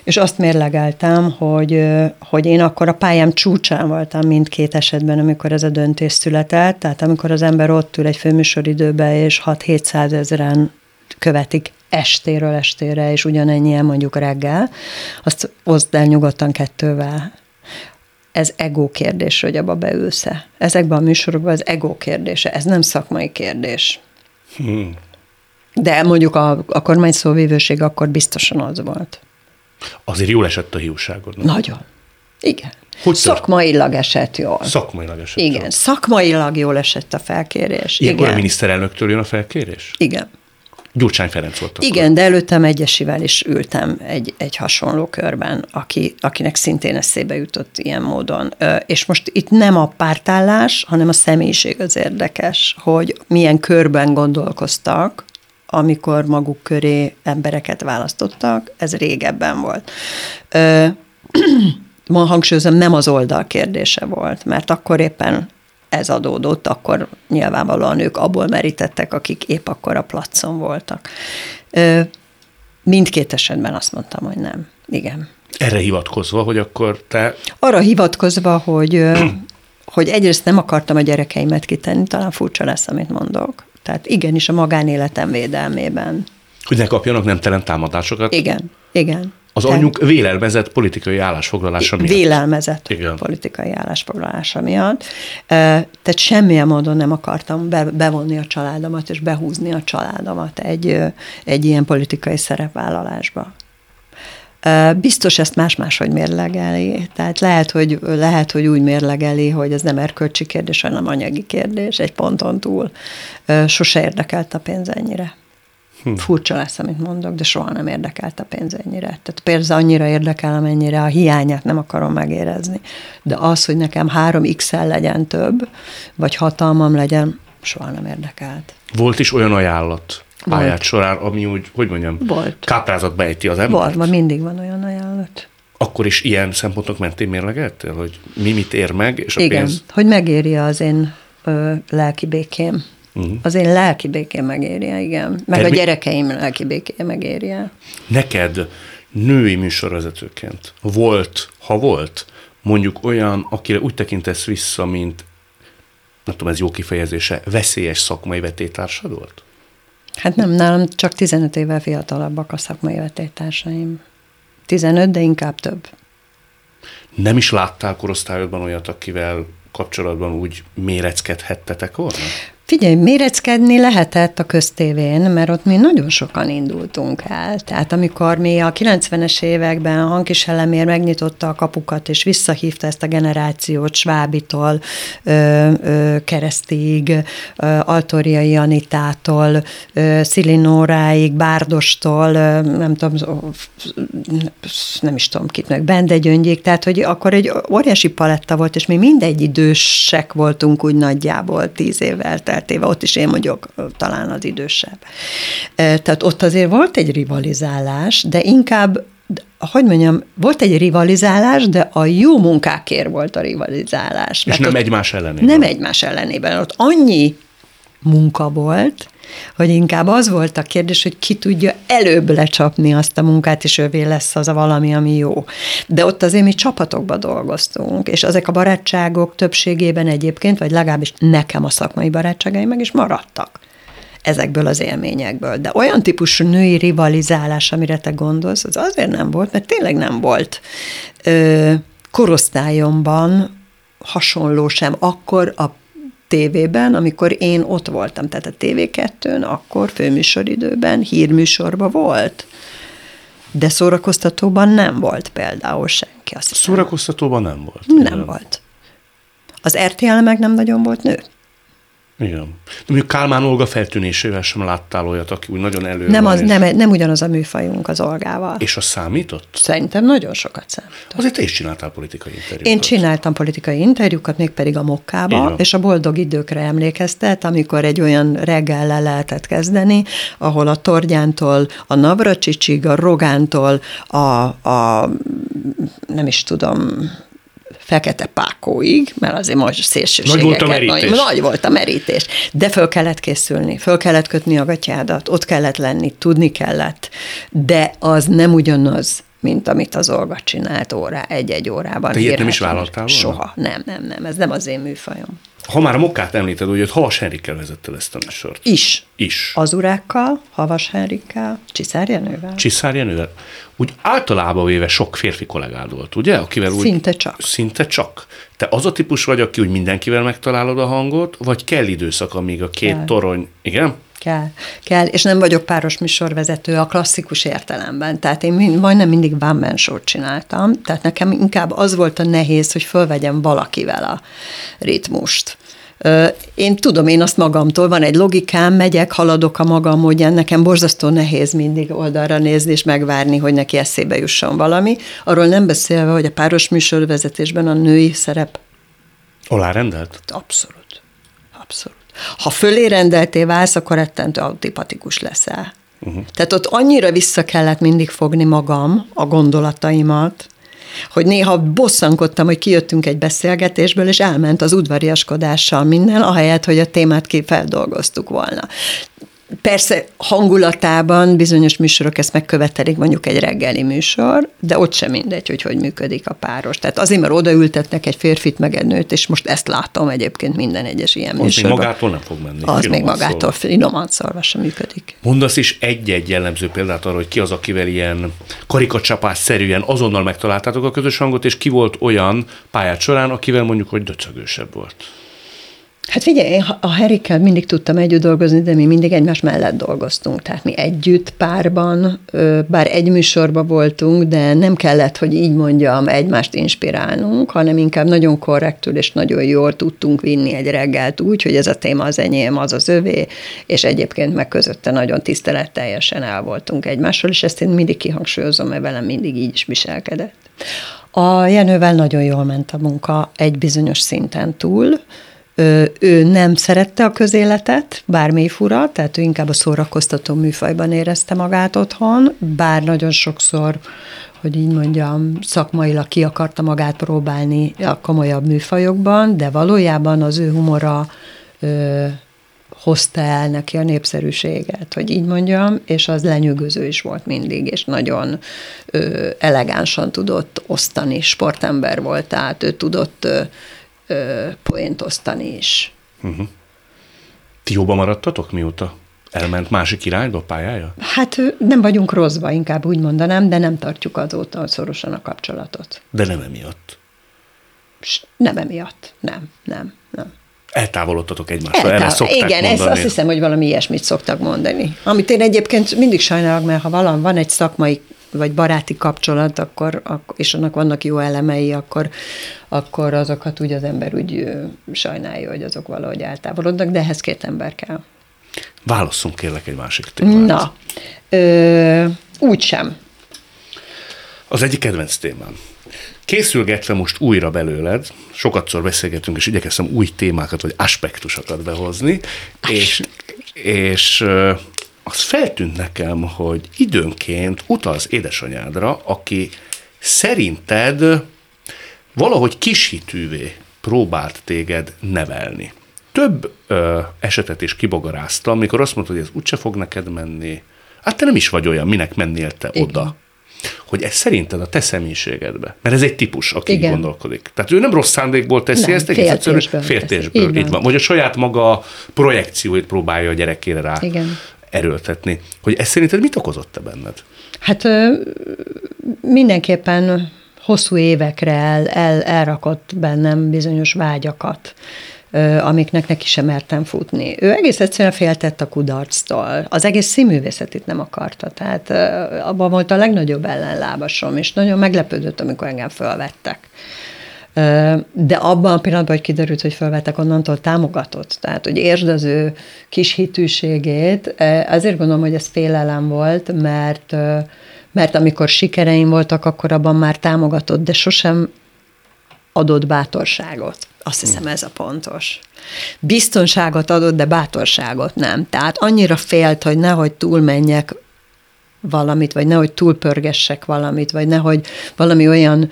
és azt mérlegeltem, hogy, hogy én akkor a pályám csúcsán voltam mindkét esetben, amikor ez a döntés született, tehát amikor az ember ott ül egy főműsoridőbe, és 6-700 ezeren követik estéről estére, és ugyanennyien mondjuk reggel, azt oszd el nyugodtan kettővel ez ego kérdés, hogy abba beülsz-e. Ezekben a műsorokban az ego kérdése, ez nem szakmai kérdés. Hmm. De mondjuk a, a kormány szóvívőség akkor biztosan az volt. Azért jól esett a hiúságod. Nem? Nagyon. Igen. Hogy Szakmailag esett jól. Szakmailag esett Igen, jól. szakmailag jól esett a felkérés. Ilyenkor Igen. a miniszterelnöktől jön a felkérés? Igen. Gyurcsány Ferenc volt akkor. Igen, de előttem egyesivel is ültem egy, egy hasonló körben, aki, akinek szintén eszébe jutott ilyen módon. És most itt nem a pártállás, hanem a személyiség az érdekes, hogy milyen körben gondolkoztak, amikor maguk köré embereket választottak, ez régebben volt. [clears throat] Ma hangsúlyozom, nem az oldal kérdése volt, mert akkor éppen ez adódott, akkor nyilvánvalóan ők abból merítettek, akik épp akkor a placon voltak. Mindkét esetben azt mondtam, hogy nem. Igen. Erre hivatkozva, hogy akkor te... Arra hivatkozva, hogy, hogy egyrészt nem akartam a gyerekeimet kitenni, talán furcsa lesz, amit mondok. Tehát igenis a magánéletem védelmében. Hogy ne kapjanak nemtelen támadásokat? Igen, igen. Az Tehát, anyjuk vélelmezett politikai állásfoglalása miatt. Vélelmezett Igen. politikai állásfoglalása miatt. Tehát semmilyen módon nem akartam bevonni a családomat és behúzni a családomat egy, egy ilyen politikai szerepvállalásba. Biztos ezt más-más, hogy mérlegeli. Tehát lehet hogy, lehet, hogy úgy mérlegeli, hogy ez nem erkölcsi kérdés, hanem anyagi kérdés, egy ponton túl. Sose érdekelt a pénz ennyire. Hm. Furcsa lesz, amit mondok, de soha nem érdekelt a pénz ennyire. Tehát pénz annyira érdekel, amennyire a hiányát nem akarom megérezni. De az, hogy nekem három x legyen több, vagy hatalmam legyen, soha nem érdekelt. Volt is olyan ajánlat pályát Volt. során, ami úgy, hogy mondjam, Volt. káprázat bejti az embert? Volt, mindig van olyan ajánlat. Akkor is ilyen szempontok mentén mérlegeltél, hogy mi mit ér meg, és a Igen, pénz... hogy megéri az én ö, lelki békém. Uh-huh. Az én lelki békém megérje, igen. Meg Termi- a gyerekeim lelki békém megérje. Neked női műsorvezetőként volt, ha volt, mondjuk olyan, akire úgy tekintesz vissza, mint, nem tudom, ez jó kifejezése, veszélyes szakmai vetétársad volt? Hát nem, nálam csak 15 évvel fiatalabbak a szakmai vetétársaim. 15, de inkább több. Nem is láttál korosztályodban olyat, akivel kapcsolatban úgy méreckedhettetek volna? Figyelj, méreckedni lehetett a köztévén, mert ott mi nagyon sokan indultunk el. Tehát amikor mi a 90-es években a hangkiselemér megnyitotta a kapukat, és visszahívta ezt a generációt Svábitól, ö, ö, Keresztig, ö, Altoriai Anitától, ö, Szilinóráig, Bárdostól, ö, nem tudom, nem is tudom kit meg, Bende Gyöngyék, tehát hogy akkor egy óriási paletta volt, és mi mindegy idősek voltunk úgy nagyjából tíz évvel elteltéve, ott is én vagyok talán az idősebb. Tehát ott azért volt egy rivalizálás, de inkább hogy mondjam, volt egy rivalizálás, de a jó munkákért volt a rivalizálás. És nem egymás ellenében. Nem egymás ellenében. Ott annyi munka volt, hogy inkább az volt a kérdés, hogy ki tudja előbb lecsapni azt a munkát, és ővé lesz az a valami, ami jó. De ott azért mi csapatokba dolgoztunk, és ezek a barátságok többségében egyébként, vagy legalábbis nekem a szakmai barátságai meg is maradtak ezekből az élményekből. De olyan típusú női rivalizálás, amire te gondolsz, az azért nem volt, mert tényleg nem volt. Ö, korosztályomban hasonló sem. Akkor a tévében, amikor én ott voltam, tehát a TV2-n, akkor főműsoridőben hírműsorban volt. De szórakoztatóban nem volt például senki. Azt szórakoztatóban nem volt? Nem igen. volt. Az RTL meg nem nagyon volt nő. Igen. De mondjuk Kálmán Olga feltűnésével sem láttál olyat, aki úgy nagyon elő nem, az, és... nem, nem ugyanaz a műfajunk az Olgával. És a számított? Szerintem nagyon sokat számított. Azért te is csináltál politikai interjúkat. Én csináltam politikai interjúkat, mégpedig a Mokkába, és a boldog időkre emlékeztet, amikor egy olyan reggel lehetett kezdeni, ahol a Torgyántól, a Navracsicsig, a Rogántól, a, a nem is tudom, Fekete Pákóig, mert azért most szélsőségeket. Nagy volt a merítés. Nagy, nagy volt a merítés. De föl kellett készülni, föl kellett kötni a gatyádat, ott kellett lenni, tudni kellett. De az nem ugyanaz, mint amit az Olga csinált órá, egy-egy órában. Te ilyet nem is vállaltál volna? Soha, nem, nem, nem, ez nem az én műfajom. Ha már a Mokkát említed, hogy Havas Henrikkel vezetted ezt a műsort. Is. Is. Az urákkal, Havas Henrikkel, Csiszár Jenővel. Csiszár Jenővel. Úgy általában véve sok férfi kollégád volt, ugye? Akivel úgy, szinte csak. Szinte csak. Te az a típus vagy, aki úgy mindenkivel megtalálod a hangot, vagy kell időszak, amíg a két kell. torony, igen? Kell, kell, és nem vagyok páros műsorvezető a klasszikus értelemben, tehát én mind, majdnem mindig one csináltam, tehát nekem inkább az volt a nehéz, hogy fölvegyem valakivel a ritmust. Én tudom, én azt magamtól, van egy logikám, megyek, haladok a magam módján, nekem borzasztó nehéz mindig oldalra nézni és megvárni, hogy neki eszébe jusson valami. Arról nem beszélve, hogy a páros műsorvezetésben a női szerep Alárendelt? Abszolút. Abszolút. Ha fölé rendelté válsz, akkor rettentő antipatikus leszel. Uh-huh. Tehát ott annyira vissza kellett mindig fogni magam, a gondolataimat, hogy néha bosszankodtam, hogy kijöttünk egy beszélgetésből, és elment az udvariaskodással minden, ahelyett, hogy a témát ki volna. Persze hangulatában bizonyos műsorok ezt megkövetelik, mondjuk egy reggeli műsor, de ott sem mindegy, hogy hogy működik a páros. Tehát azért, mert odaültetnek egy férfit meg egy nőt, és most ezt látom egyébként minden egyes ilyen az műsorban. még magától nem fog menni. Az még magától finoman szólva sem működik. Mondasz is egy-egy jellemző példát arra, hogy ki az, akivel ilyen karikacsapás szerűen azonnal megtaláltátok a közös hangot, és ki volt olyan pályát során, akivel mondjuk, hogy döcögősebb volt. Hát figyelj, én a Herikkel mindig tudtam együtt dolgozni, de mi mindig egymás mellett dolgoztunk. Tehát mi együtt, párban, bár egy műsorban voltunk, de nem kellett, hogy így mondjam, egymást inspirálnunk, hanem inkább nagyon korrektül és nagyon jól tudtunk vinni egy reggelt úgy, hogy ez a téma az enyém, az az övé, és egyébként meg közötte nagyon tiszteletteljesen el voltunk egymással, és ezt én mindig kihangsúlyozom, mert velem mindig így is viselkedett. A Jenővel nagyon jól ment a munka egy bizonyos szinten túl, ő nem szerette a közéletet, bármi fura, tehát ő inkább a szórakoztató műfajban érezte magát otthon, bár nagyon sokszor, hogy így mondjam, szakmailag ki akarta magát próbálni a komolyabb műfajokban, de valójában az ő humora hozta el neki a népszerűséget, hogy így mondjam, és az lenyűgöző is volt mindig, és nagyon ö, elegánsan tudott osztani, sportember volt, tehát ő tudott ö, ö, poént osztani is. Uh-huh. Ti jóban maradtatok mióta? Elment másik irányba pályája? Hát nem vagyunk rosszba, inkább úgy mondanám, de nem tartjuk azóta szorosan a kapcsolatot. De nem emiatt? Nem emiatt, nem, nem, nem. Eltávolodtatok egymástól, Eltávol... erre szokták Igen, mondani. ezt azt hiszem, hogy valami ilyesmit szoktak mondani. Amit én egyébként mindig sajnálok, mert ha valami van egy szakmai vagy baráti kapcsolat, akkor, akkor, és annak vannak jó elemei, akkor, akkor azokat úgy az ember úgy sajnálja, hogy azok valahogy eltávolodnak, de ehhez két ember kell. Válasszunk kérlek egy másik témát. Na, ö, úgy sem. Az egyik kedvenc témám. Készülgetve most újra belőled, sokatszor beszélgetünk, és igyekeztem új témákat, vagy aspektusokat behozni, és, és az feltűnt nekem, hogy időnként utalsz édesanyádra, aki szerinted valahogy kishitűvé próbált téged nevelni. Több ö, esetet is kibogaráztam, amikor azt mondta, hogy ez úgyse fog neked menni. Hát te nem is vagy olyan, minek mennél te Igen. oda hogy ez szerinted a te személyiségedbe, mert ez egy típus, aki Igen. így gondolkodik. Tehát ő nem rossz szándékból teszi nem, ezt, egész egyszerűen féltésből. Így, így van. Vagy a saját maga projekcióit próbálja a gyerekére rá Igen. Erőltetni. Hogy ez szerinted mit okozott te benned? Hát mindenképpen hosszú évekre el, el, elrakott bennem bizonyos vágyakat amiknek neki sem mertem futni. Ő egész egyszerűen féltett a kudarctól. Az egész színművészetét nem akarta, tehát abban volt a legnagyobb ellenlábasom, és nagyon meglepődött, amikor engem felvettek. De abban a pillanatban, hogy kiderült, hogy felvettek, onnantól támogatott. Tehát, hogy értsd az ő kis hitűségét, azért gondolom, hogy ez félelem volt, mert mert amikor sikereim voltak, akkor abban már támogatott, de sosem adott bátorságot. Azt hiszem ez a pontos. Biztonságot adott, de bátorságot nem. Tehát annyira félt, hogy nehogy túlmenjek valamit, vagy nehogy túlpörgessek valamit, vagy nehogy valami olyan,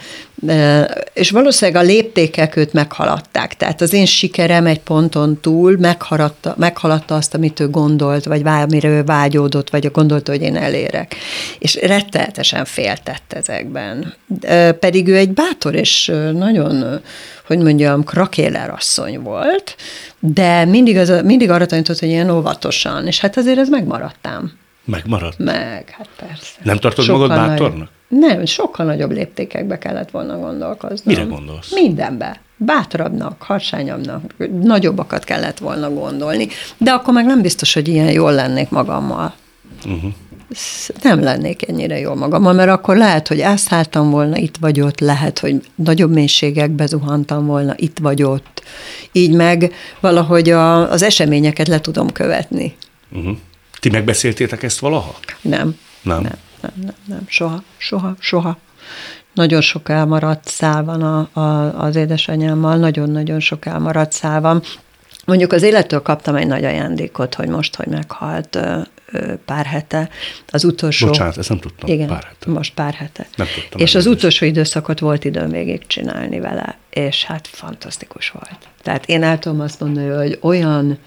és valószínűleg a léptékek őt meghaladták. Tehát az én sikerem egy ponton túl meghaladta, meghaladta azt, amit ő gondolt, vagy amire ő vágyódott, vagy gondolta, hogy én elérek. És retteltesen féltett ezekben. Pedig ő egy bátor és nagyon, hogy mondjam, krakéler asszony volt, de mindig, az, mindig arra tanított, hogy ilyen óvatosan, és hát azért ez megmaradtam. Megmaradt? Meg, hát persze. Nem tartod sokkal magad bátornak? Nagy, nem, sokkal nagyobb léptékekbe kellett volna gondolkoznom. Mire gondolsz? Mindenbe. Bátrabbnak, harsányabbnak, nagyobbakat kellett volna gondolni, de akkor meg nem biztos, hogy ilyen jól lennék magammal. Uh-huh. Nem lennék ennyire jól magammal, mert akkor lehet, hogy elszálltam volna, itt vagy ott, lehet, hogy nagyobb mélységekbe zuhantam volna, itt vagy ott. Így meg valahogy a, az eseményeket le tudom követni. Uh-huh. Ti megbeszéltétek ezt valaha? Nem. Nem? Nem, nem, nem, nem. soha, soha, soha. Nagyon sok elmaradt szál van a, a, az édesanyámmal, nagyon-nagyon sok elmaradt szál van. Mondjuk az élettől kaptam egy nagy ajándékot, hogy most, hogy meghalt pár hete, az utolsó... Bocsánat, ezt nem tudtam, igen, pár hete. most pár hete. Nem tudtam. És az utolsó időszakot volt időm végig csinálni vele, és hát fantasztikus volt. Tehát én el tudom azt mondani, hogy olyan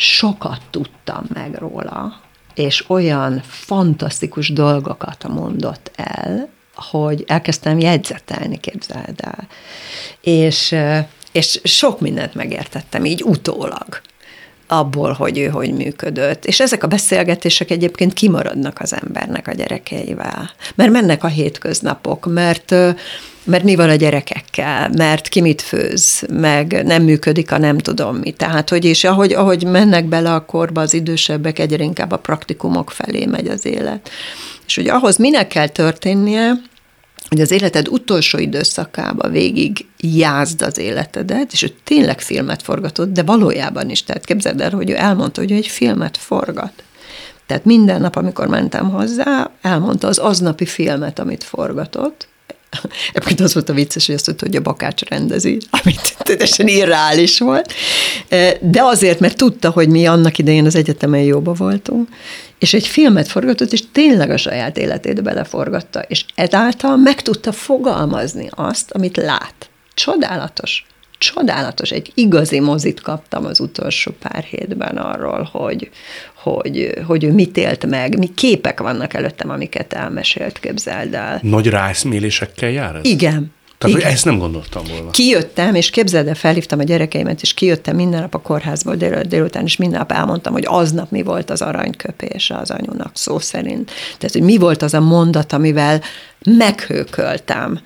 sokat tudtam meg róla, és olyan fantasztikus dolgokat mondott el, hogy elkezdtem jegyzetelni, képzeld el. És, és sok mindent megértettem így utólag abból, hogy ő hogy működött. És ezek a beszélgetések egyébként kimaradnak az embernek a gyerekeivel. Mert mennek a hétköznapok, mert mert mi van a gyerekekkel, mert ki mit főz, meg nem működik a nem tudom mi. Tehát, hogy és ahogy, ahogy mennek bele a korba az idősebbek, egyre inkább a praktikumok felé megy az élet. És hogy ahhoz minek kell történnie, hogy az életed utolsó időszakába végig jázd az életedet, és ő tényleg filmet forgatott, de valójában is. Tehát képzeld el, hogy ő elmondta, hogy ő egy filmet forgat. Tehát minden nap, amikor mentem hozzá, elmondta az aznapi filmet, amit forgatott, [laughs] Egyébként az volt a vicces, hogy azt mondta, hogy a bakács rendezi, [laughs] amit teljesen irreális volt. De azért, mert tudta, hogy mi annak idején az egyetemen jóba voltunk, és egy filmet forgatott, és tényleg a saját életét beleforgatta, és ezáltal meg tudta fogalmazni azt, amit lát. Csodálatos. csodálatos, egy igazi mozit kaptam az utolsó pár hétben arról, hogy, hogy, hogy ő mit élt meg, mi képek vannak előttem, amiket elmesélt, képzeld el. Nagy rászmélésekkel jár ez? Igen. Tehát, Igen. hogy ezt nem gondoltam volna. Kijöttem, és képzeld el, felhívtam a gyerekeimet, és kijöttem minden nap a kórházból dél, délután, és minden nap elmondtam, hogy aznap mi volt az aranyköpése az anyunak szó szerint. Tehát, hogy mi volt az a mondat, amivel meghőköltem.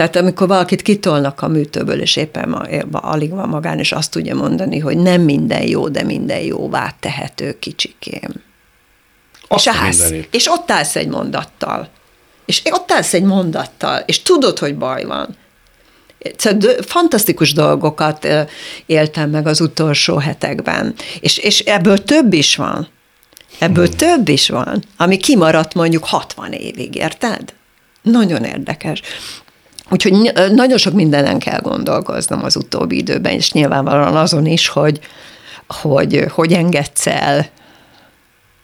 Tehát amikor valakit kitolnak a műtőből, és éppen alig van magán, és azt tudja mondani, hogy nem minden jó, de minden jóvá tehető kicsikém. Azt és, állsz, és ott állsz egy mondattal. És ott állsz egy mondattal, és tudod, hogy baj van. Szóval fantasztikus dolgokat éltem meg az utolsó hetekben. És, és ebből több is van. Ebből hmm. több is van, ami kimaradt mondjuk 60 évig, érted? Nagyon érdekes. Úgyhogy nagyon sok mindenen kell gondolkoznom az utóbbi időben, és nyilvánvalóan azon is, hogy hogy, hogy engedsz el,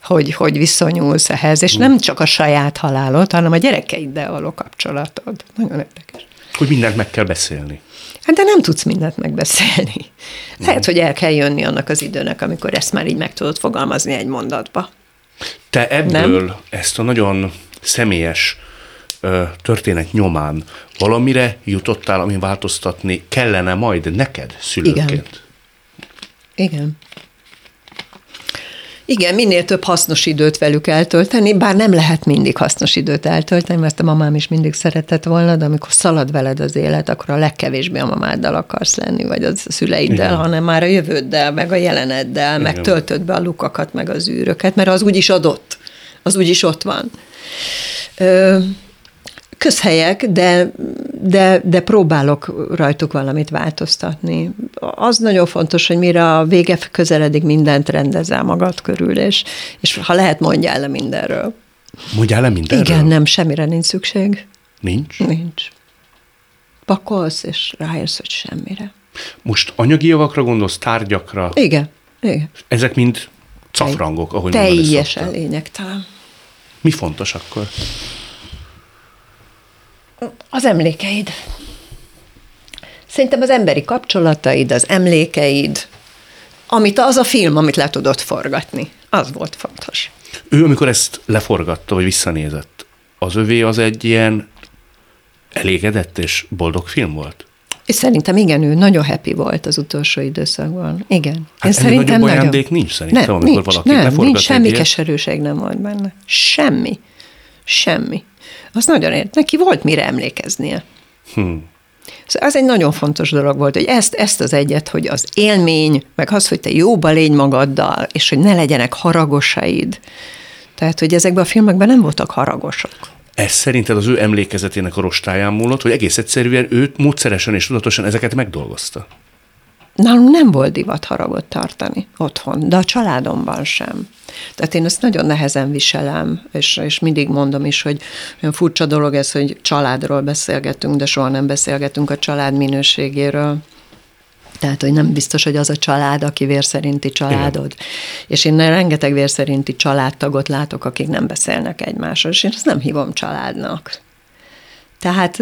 hogy, hogy viszonyulsz ehhez, és nem csak a saját halálod, hanem a gyerekeiddel való kapcsolatod. Nagyon érdekes. Hogy mindent meg kell beszélni. Hát de nem tudsz mindent megbeszélni. Lehet, hogy el kell jönni annak az időnek, amikor ezt már így meg tudod fogalmazni egy mondatba. Te ebből nem? ezt a nagyon személyes történet nyomán valamire jutottál, ami változtatni kellene majd neked szülőként? Igen. Igen. Igen, minél több hasznos időt velük eltölteni, bár nem lehet mindig hasznos időt eltölteni, mert a mamám is mindig szeretett volna, de amikor szalad veled az élet, akkor a legkevésbé a mamáddal akarsz lenni, vagy a szüleiddel, Igen. hanem már a jövőddel, meg a jeleneddel, Igen. meg töltöd be a lukakat, meg az űröket, mert az úgyis adott, az úgyis ott van. Ö, közhelyek, de, de, de próbálok rajtuk valamit változtatni. Az nagyon fontos, hogy mire a vége közeledik, mindent rendezel magad körül, és, és ha lehet, mondjál le mindenről. Mondjál le mindenről? Igen, nem, semmire nincs szükség. Nincs? Nincs. Pakolsz, és rájössz, hogy semmire. Most anyagi javakra gondolsz, tárgyakra? Igen, igen. Ezek mind cafrangok, ahogy Teljesen lényegtelen. Mi fontos akkor? Az emlékeid. Szerintem az emberi kapcsolataid, az emlékeid, amit az a film, amit le tudott forgatni, az volt fontos. Ő, amikor ezt leforgatta, vagy visszanézett, az övé az egy ilyen elégedett és boldog film volt? És szerintem igen, ő nagyon happy volt az utolsó időszakban. Igen. Hát Én szerintem nagyobb nagyon... nincs szerintem, nem, amikor nincs, valaki nem, nincs, semmi ilyet. keserűség nem volt benne. Semmi. Semmi. Az nagyon ért. Neki volt mire emlékeznie. Hmm. Szóval az egy nagyon fontos dolog volt, hogy ezt, ezt az egyet, hogy az élmény, meg az, hogy te jóba légy magaddal, és hogy ne legyenek haragosaid. Tehát, hogy ezekben a filmekben nem voltak haragosok. Ez szerinted az ő emlékezetének a rostáján múlott, hogy egész egyszerűen őt módszeresen és tudatosan ezeket megdolgozta? Nálunk nem volt divat haragot tartani otthon, de a családomban sem. Tehát én ezt nagyon nehezen viselem, és, és mindig mondom is, hogy olyan furcsa dolog ez, hogy családról beszélgetünk, de soha nem beszélgetünk a család minőségéről. Tehát, hogy nem biztos, hogy az a család, aki vérszerinti családod. Igen. És én rengeteg vérszerinti családtagot látok, akik nem beszélnek egymásról, és én ezt nem hívom családnak. Tehát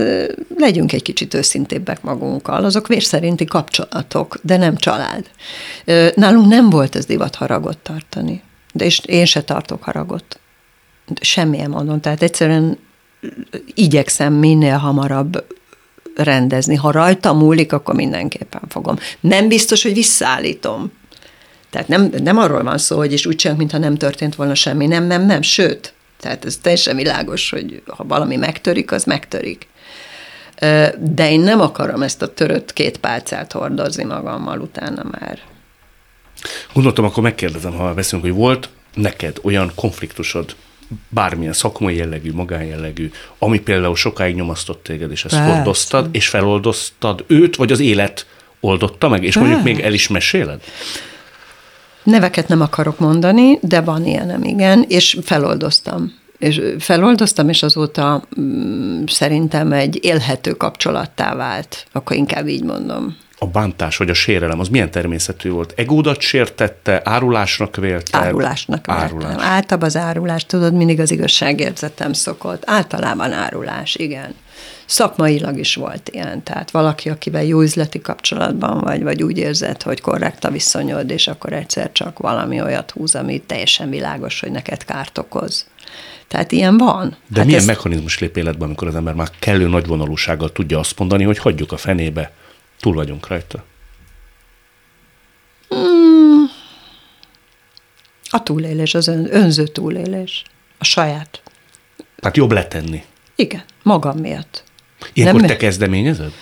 legyünk egy kicsit őszintébbek magunkkal. Azok vérszerinti kapcsolatok, de nem család. Nálunk nem volt ez divat haragot tartani. De és én se tartok haragot. Semmilyen mondom. Tehát egyszerűen igyekszem minél hamarabb rendezni. Ha rajta múlik, akkor mindenképpen fogom. Nem biztos, hogy visszaállítom. Tehát nem, nem arról van szó, hogy is úgy csinálunk, mintha nem történt volna semmi. Nem, nem, nem. Sőt, tehát ez teljesen világos, hogy ha valami megtörik, az megtörik. De én nem akarom ezt a törött két pálcát hordozni magammal utána már. Gondoltam, akkor megkérdezem, ha beszélünk, hogy volt neked olyan konfliktusod, bármilyen szakmai jellegű, magánjellegű, ami például sokáig nyomasztott téged, és ezt Persze. hordoztad, és feloldoztad őt, vagy az élet oldotta meg, és mondjuk még el is meséled? Neveket nem akarok mondani, de van ilyenem, igen, és feloldoztam. És feloldoztam, és azóta mm, szerintem egy élhető kapcsolattá vált. Akkor inkább így mondom. A bántás vagy a sérelem, az milyen természetű volt? Egódat sértette, árulásnak vélte? Árulásnak Árulás. Általában az árulás, tudod, mindig az igazságérzetem szokott. Általában árulás, igen. Szakmailag is volt ilyen, tehát valaki, akivel jó üzleti kapcsolatban vagy, vagy úgy érzed, hogy korrekt a viszonyod, és akkor egyszer csak valami olyat húz, ami teljesen világos, hogy neked kárt okoz. Tehát ilyen van. De hát milyen ez... mechanizmus lép életben, amikor az ember már kellő nagy vonalúsággal tudja azt mondani, hogy hagyjuk a fenébe, túl vagyunk rajta? Hmm. A túlélés, az ön, önző túlélés. A saját. Tehát jobb letenni. Igen, magam miatt. Ilyenkor Nem, te kezdeményezed?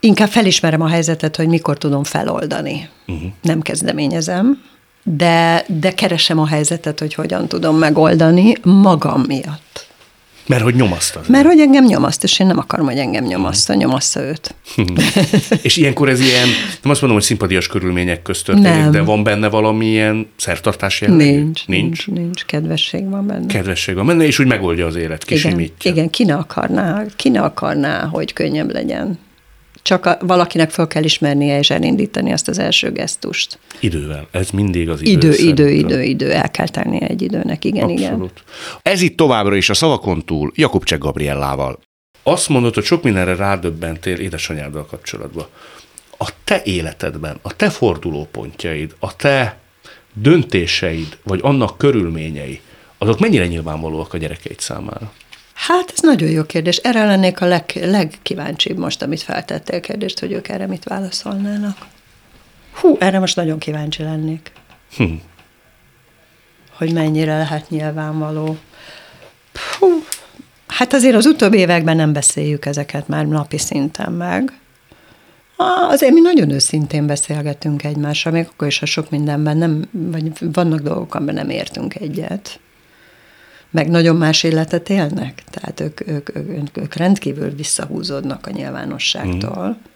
Inkább felismerem a helyzetet, hogy mikor tudom feloldani. Uh-huh. Nem kezdeményezem, de, de keresem a helyzetet, hogy hogyan tudom megoldani magam miatt. Mert hogy nyomaszt Mert hogy engem nyomaszt, és én nem akarom, hogy engem nyomaszt, hmm. nyomassza őt. [laughs] és ilyenkor ez ilyen, nem azt mondom, hogy szimpatias körülmények közt történik, nem. de van benne valamilyen szertartás jellegű? Nincs, nincs, nincs, kedvesség van benne. Kedvesség van benne, és úgy megoldja az élet, kisimítja. Igen, igen ki ne akarná, ki ne akarná, hogy könnyebb legyen csak a, valakinek fel kell ismernie és elindítani azt az első gesztust. Idővel. Ez mindig az idő. Idő, idő, idő, idő. El kell tennie egy időnek. Igen, Abszolút. igen. Ez itt továbbra is a szavakon túl Jakubcsek Gabriellával. Azt mondod, hogy sok mindenre rádöbbentél édesanyáddal kapcsolatban. A te életedben, a te fordulópontjaid, a te döntéseid, vagy annak körülményei, azok mennyire nyilvánvalóak a gyerekeid számára? Hát ez nagyon jó kérdés. Erre lennék a leg, legkíváncsibb most, amit feltettél kérdést, hogy ők erre mit válaszolnának. Hú, erre most nagyon kíváncsi lennék. Hm. Hogy mennyire lehet nyilvánvaló. Hú, hát azért az utóbbi években nem beszéljük ezeket már napi szinten meg. Azért mi nagyon őszintén beszélgetünk egymással, még akkor is, ha sok mindenben nem, vagy vannak dolgok, amiben nem értünk egyet meg nagyon más életet élnek, tehát ők, ők, ők, ők rendkívül visszahúzódnak a nyilvánosságtól. Mm.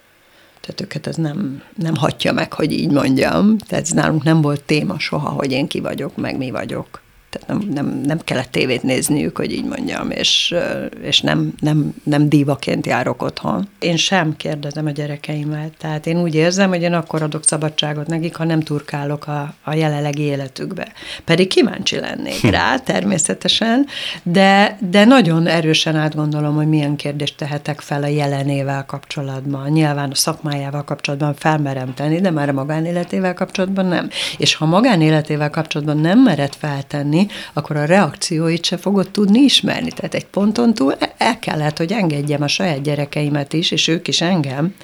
Tehát őket ez nem, nem hatja meg, hogy így mondjam. Tehát ez nálunk nem volt téma soha, hogy én ki vagyok, meg mi vagyok tehát nem, nem, nem kellett tévét nézniük, hogy így mondjam, és, és nem, nem, nem dívaként járok otthon. Én sem kérdezem a gyerekeimet, tehát én úgy érzem, hogy én akkor adok szabadságot nekik, ha nem turkálok a, a jelenlegi életükbe. Pedig kíváncsi lennék hm. rá, természetesen, de, de nagyon erősen átgondolom, hogy milyen kérdést tehetek fel a jelenével kapcsolatban, nyilván a szakmájával kapcsolatban felmerem tenni, de már a magánéletével kapcsolatban nem. És ha magánéletével kapcsolatban nem mered feltenni, akkor a reakcióit se fogod tudni ismerni. Tehát egy ponton túl el kellett, hogy engedjem a saját gyerekeimet is, és ők is engem.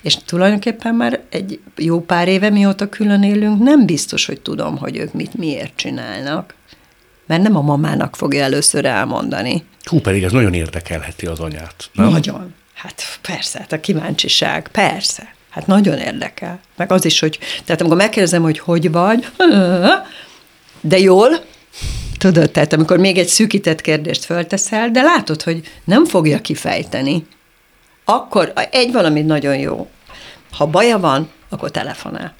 És tulajdonképpen már egy jó pár éve, mióta külön élünk, nem biztos, hogy tudom, hogy ők mit miért csinálnak. Mert nem a mamának fogja először elmondani. Hú, pedig ez nagyon érdekelheti az anyát. Nem? Nagyon. Hát persze, hát a kíváncsiság, persze. Hát nagyon érdekel. Meg az is, hogy, tehát amikor megkérdezem, hogy hogy vagy, [laughs] de jól, Tudod, tehát amikor még egy szűkített kérdést fölteszel, de látod, hogy nem fogja kifejteni, akkor egy valami nagyon jó. Ha baja van, akkor telefonál.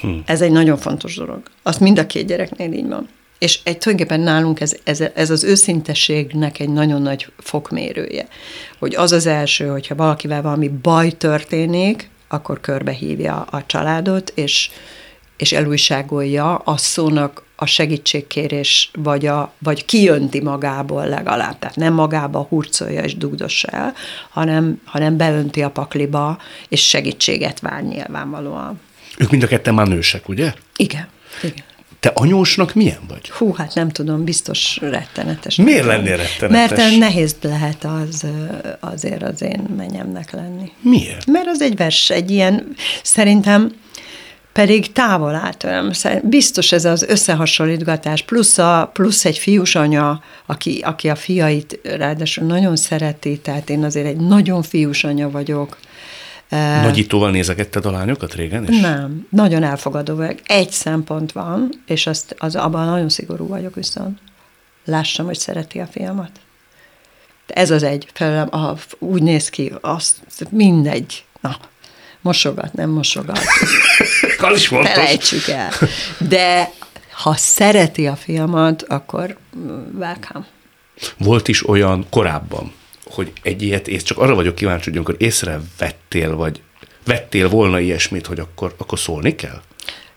Hm. Ez egy nagyon fontos dolog. Azt mind a két gyereknél így van. És egy tulajdonképpen nálunk ez, ez, ez az őszintességnek egy nagyon nagy fokmérője. Hogy az az első, hogyha valakivel valami baj történik, akkor körbehívja a családot, és, és elújságolja a szónak a segítségkérés, vagy, a, vagy kijönti magából legalább, tehát nem magába hurcolja és dugdossa el, hanem, hanem beönti a pakliba, és segítséget vár nyilvánvalóan. Ők mind a ketten már nősek, ugye? Igen, igen. Te anyósnak milyen vagy? Hú, hát nem tudom, biztos rettenetes. Miért lennél rettenetes? Mert nehéz lehet az, azért az én menyemnek lenni. Miért? Mert az egy vers, egy ilyen, szerintem pedig távol áll tőlem. Biztos ez az összehasonlítgatás, plusz, a, plusz egy fiús anya, aki, aki a fiait ráadásul nagyon szereti, tehát én azért egy nagyon fiús anya vagyok. Nagyítóval nézegetted a lányokat régen is? Nem, nagyon elfogadó vagyok. Egy szempont van, és azt, az, abban nagyon szigorú vagyok viszont. Lássam, hogy szereti a fiamat. Ez az egy felem, úgy néz ki, azt mindegy. Na, mosogat, nem mosogat. [laughs] az is fontos. Felejtsük el. De ha szereti a fiamat, akkor welcome. Volt is olyan korábban, hogy egy ilyet, és csak arra vagyok kíváncsi, hogy amikor észrevettél, vagy vettél volna ilyesmit, hogy akkor, akkor szólni kell?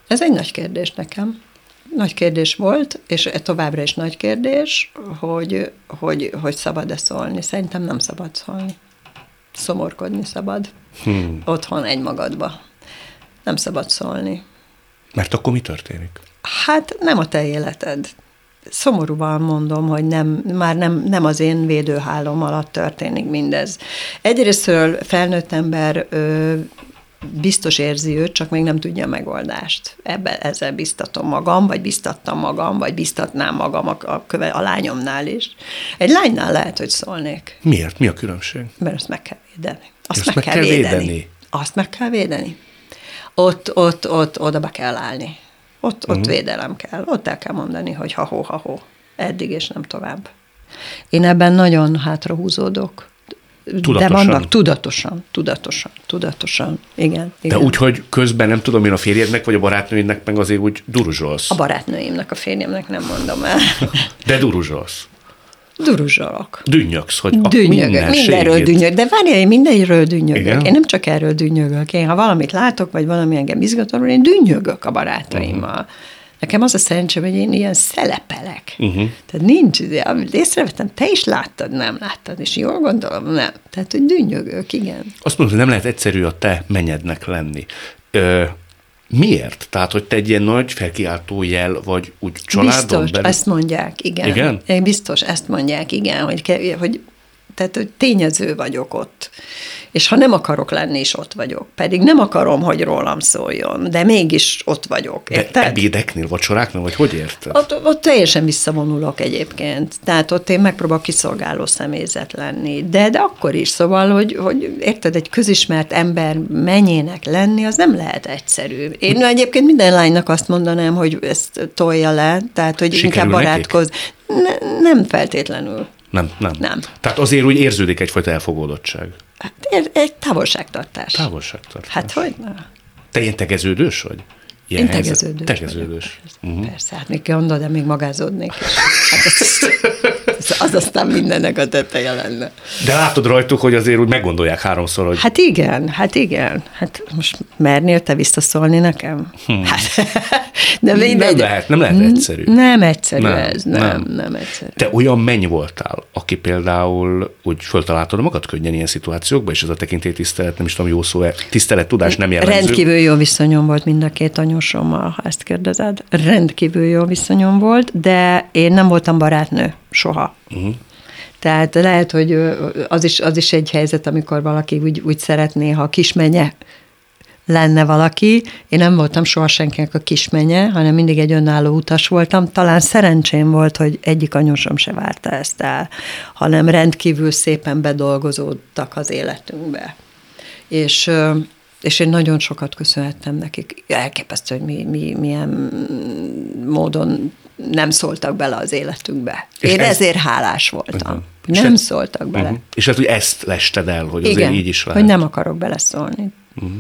Ez egy nagy kérdés nekem. nagy kérdés volt, és továbbra is nagy kérdés, hogy, hogy, hogy szabad-e szólni. Szerintem nem szabad szólni. Szomorkodni szabad. Hmm. Otthon egymagadba. Nem szabad szólni. Mert akkor mi történik? Hát nem a te életed. Szomorúan mondom, hogy nem, már nem, nem az én védőhálom alatt történik mindez. Egyrésztről felnőtt ember ö, biztos érzi őt, csak még nem tudja a megoldást. Ebben ezzel biztatom magam, vagy biztattam magam, vagy biztatnám magam a, a, köve, a lányomnál is. Egy lánynál lehet, hogy szólnék. Miért? Mi a különbség? Mert azt meg kell védeni. Azt, azt meg, meg kell védeni. védeni. Azt meg kell védeni. Ott, ott, ott, oda be kell állni. Ott, ott uh-huh. védelem kell. Ott el kell mondani, hogy ha-ho, ha-ho. Eddig és nem tovább. Én ebben nagyon hátrahúzódok. Tudatosan. De vannak tudatosan, tudatosan, tudatosan, igen. igen. De úgy, hogy közben nem tudom én a férjednek, vagy a barátnőidnek meg azért úgy duruzsolsz. A barátnőimnek, a férjemnek nem mondom el. [laughs] De duruzsolsz. Duruzsolok. Dünnyögsz, hogy Dünnyögök, mindenről dünnyög. De várjál, én mindenről dünnyögök. Igen? Én nem csak erről dünnyögök. Én ha valamit látok, vagy valami engem izgatom, én dünnyögök a barátaimmal. Uh-huh. Nekem az a szerencsém, hogy én ilyen szelepelek. Uh-huh. Tehát nincs, amit észrevettem, te is láttad, nem láttad, és jól gondolom, nem. Tehát, hogy dünnyögök, igen. Azt mondod, hogy nem lehet egyszerű a te menyednek lenni. Ö, Miért? Tehát, hogy te egy ilyen nagy felkiáltó jel vagy úgy családon Biztos, belül? ezt mondják, igen. Igen? Biztos, ezt mondják, igen, hogy, hogy tehát hogy tényező vagyok ott. És ha nem akarok lenni, is ott vagyok. Pedig nem akarom, hogy rólam szóljon, de mégis ott vagyok. Érted? De ebédeknél, vacsoráknál, vagy hogy érted? Ott, ott teljesen visszavonulok egyébként. Tehát ott én megpróbálok kiszolgáló személyzet lenni. De, de akkor is, szóval, hogy, hogy érted, egy közismert ember mennyének lenni, az nem lehet egyszerű. Én egyébként minden lánynak azt mondanám, hogy ezt tolja le, tehát hogy Sikerül inkább barátkoz. Ne, nem feltétlenül. Nem, nem. Nem. Tehát azért úgy érződik egyfajta elfogódottság. Hát egy távolságtartás. Távolságtartás. Hát hogy ne? Te ilyen tegeződős vagy? Ilyen Én tegeződős. Tegeződős. Uh-huh. Persze, hát még kell de még magázódnék is. Hát [laughs] az, az aztán mindennek a teteje lenne. De látod rajtuk, hogy azért úgy meggondolják háromszor, hogy... Hát igen, hát igen. Hát most mernél te visszaszólni nekem? Hmm. Hát, [laughs] de nem nem lehet, nem lehet egyszerű. Nem egyszerű nem, ez, nem, nem, nem egyszerű. Te olyan menny voltál, aki például úgy föltaláltad magad könnyen ilyen szituációkban, és ez a tekintély tisztelet, nem is tudom, jó szó, tisztelet, tudás nem jellemző. Rendkívül jó viszonyom volt mind a két anyósommal, ha ezt kérdezed. Rendkívül jó viszonyom volt, de én nem voltam barátnő soha. Uh-huh. Tehát lehet, hogy az is, az is egy helyzet, amikor valaki úgy, úgy szeretné, ha kismenye lenne valaki. Én nem voltam soha senkinek a kismenye, hanem mindig egy önálló utas voltam. Talán szerencsém volt, hogy egyik anyósom se várta ezt el, hanem rendkívül szépen bedolgozódtak az életünkbe. És és én nagyon sokat köszönhettem nekik. Elképesztő, hogy mi, mi, milyen módon nem szóltak bele az életünkbe. És én ez... ezért hálás voltam. Uh-huh. Nem te... szóltak bele. Uh-huh. És hát, hogy ezt lested el, hogy Igen, azért így is lehet. hogy nem akarok beleszólni. Uh-huh.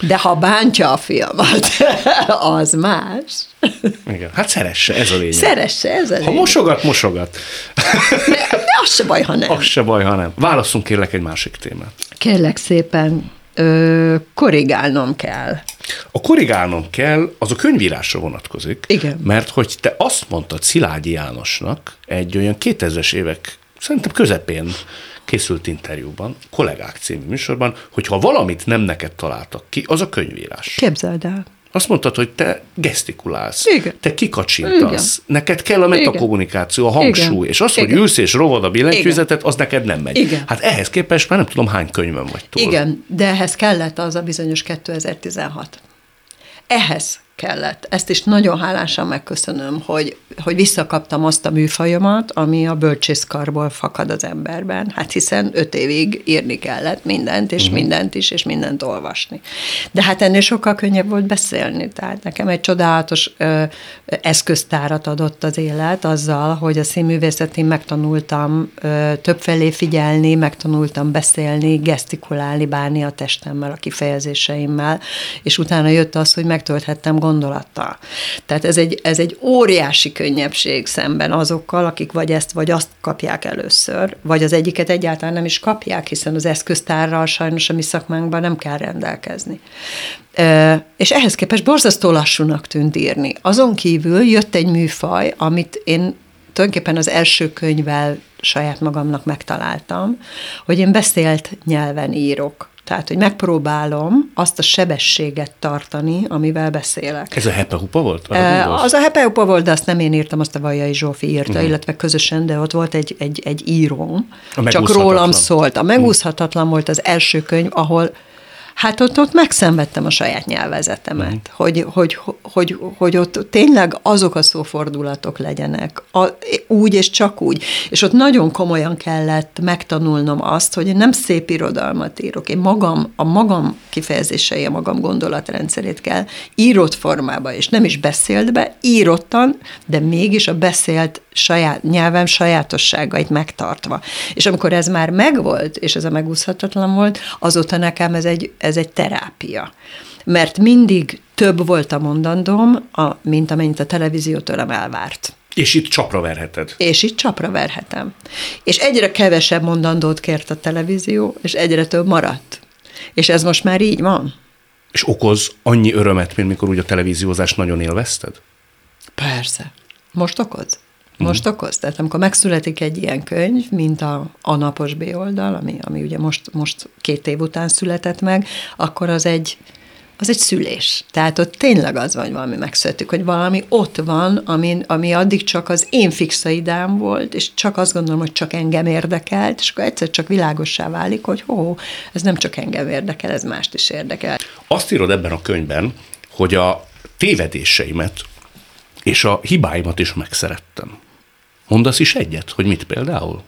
De ha bántja a fiamat, [laughs] az más. Igen, hát szeresse, ez a lényeg. Szeresse, ez a lényeg. Ha mosogat, mosogat. De, de az se baj, ha nem. Az se baj, ha nem. Válasszunk kérlek egy másik témát. Kérlek szépen, ö, korrigálnom kell. A korrigálnom kell, az a könyvírásra vonatkozik. Igen. Mert hogy te azt mondtad Szilágyi Jánosnak egy olyan 2000-es évek, szerintem közepén készült interjúban, kollégák című műsorban, hogy ha valamit nem neked találtak ki, az a könyvírás. Képzeld el. Azt mondtad, hogy te gesztikulálsz, Igen. te kikacsintasz, Igen. neked kell a metakommunikáció, a hangsúly, Igen. és az, hogy Igen. ülsz és rovad a billentyűzetet, az neked nem megy. Igen. Hát ehhez képest már nem tudom hány könyvem vagy túl. Igen, de ehhez kellett az a bizonyos 2016. Ehhez kellett. Ezt is nagyon hálásan megköszönöm, hogy, hogy visszakaptam azt a műfajomat, ami a bölcsészkarból fakad az emberben. Hát hiszen öt évig írni kellett mindent, és uh-huh. mindent is, és mindent olvasni. De hát ennél sokkal könnyebb volt beszélni. Tehát nekem egy csodálatos ö, eszköztárat adott az élet azzal, hogy a színművészetén megtanultam ö, többfelé figyelni, megtanultam beszélni, gesztikulálni, bánni a testemmel, a kifejezéseimmel, és utána jött az, hogy megtölthettem gond gondolattal. Tehát ez egy, ez egy óriási könnyebbség szemben azokkal, akik vagy ezt, vagy azt kapják először, vagy az egyiket egyáltalán nem is kapják, hiszen az eszköztárral sajnos a mi szakmánkban nem kell rendelkezni. És ehhez képest borzasztó lassúnak tűnt írni. Azon kívül jött egy műfaj, amit én tulajdonképpen az első könyvvel saját magamnak megtaláltam, hogy én beszélt nyelven írok. Tehát, hogy megpróbálom azt a sebességet tartani, amivel beszélek. Ez a hepehupa volt? E, az a hepehupa volt, de azt nem én írtam, azt a Vajai Zsófi írta, uh-huh. illetve közösen, de ott volt egy, egy, egy íróm, csak rólam szólt. A megúszhatatlan volt az első könyv, ahol Hát ott, ott megszenvedtem a saját nyelvezetemet, mm. hogy, hogy, hogy, hogy ott tényleg azok a szófordulatok legyenek, a, úgy és csak úgy. És ott nagyon komolyan kellett megtanulnom azt, hogy én nem szép irodalmat írok, én magam, a magam kifejezései, a magam gondolatrendszerét kell írott formába, és nem is beszélt be, írottan, de mégis a beszélt saját nyelvem sajátosságait megtartva. És amikor ez már megvolt, és ez a megúszhatatlan volt, azóta nekem ez egy, ez egy terápia. Mert mindig több volt a mondandóm, a, mint amennyit a televízió tőlem elvárt. És itt csapra verheted. És itt csapra verhetem. És egyre kevesebb mondandót kért a televízió, és egyre több maradt. És ez most már így van. És okoz annyi örömet, mint mikor úgy a televíziózást nagyon élvezted? Persze. Most okoz. Most uh-huh. okoz. Tehát amikor megszületik egy ilyen könyv, mint a, a napos B oldal, ami, ami ugye most, most két év után született meg, akkor az egy, az egy szülés. Tehát ott tényleg az van, hogy valami megszületik, hogy valami ott van, ami, ami addig csak az én fixaidám volt, és csak azt gondolom, hogy csak engem érdekelt, és akkor egyszer csak világossá válik, hogy hó, ez nem csak engem érdekel, ez mást is érdekel. Azt írod ebben a könyvben, hogy a tévedéseimet és a hibáimat is megszerettem. Mondasz is egyet, hogy mit például?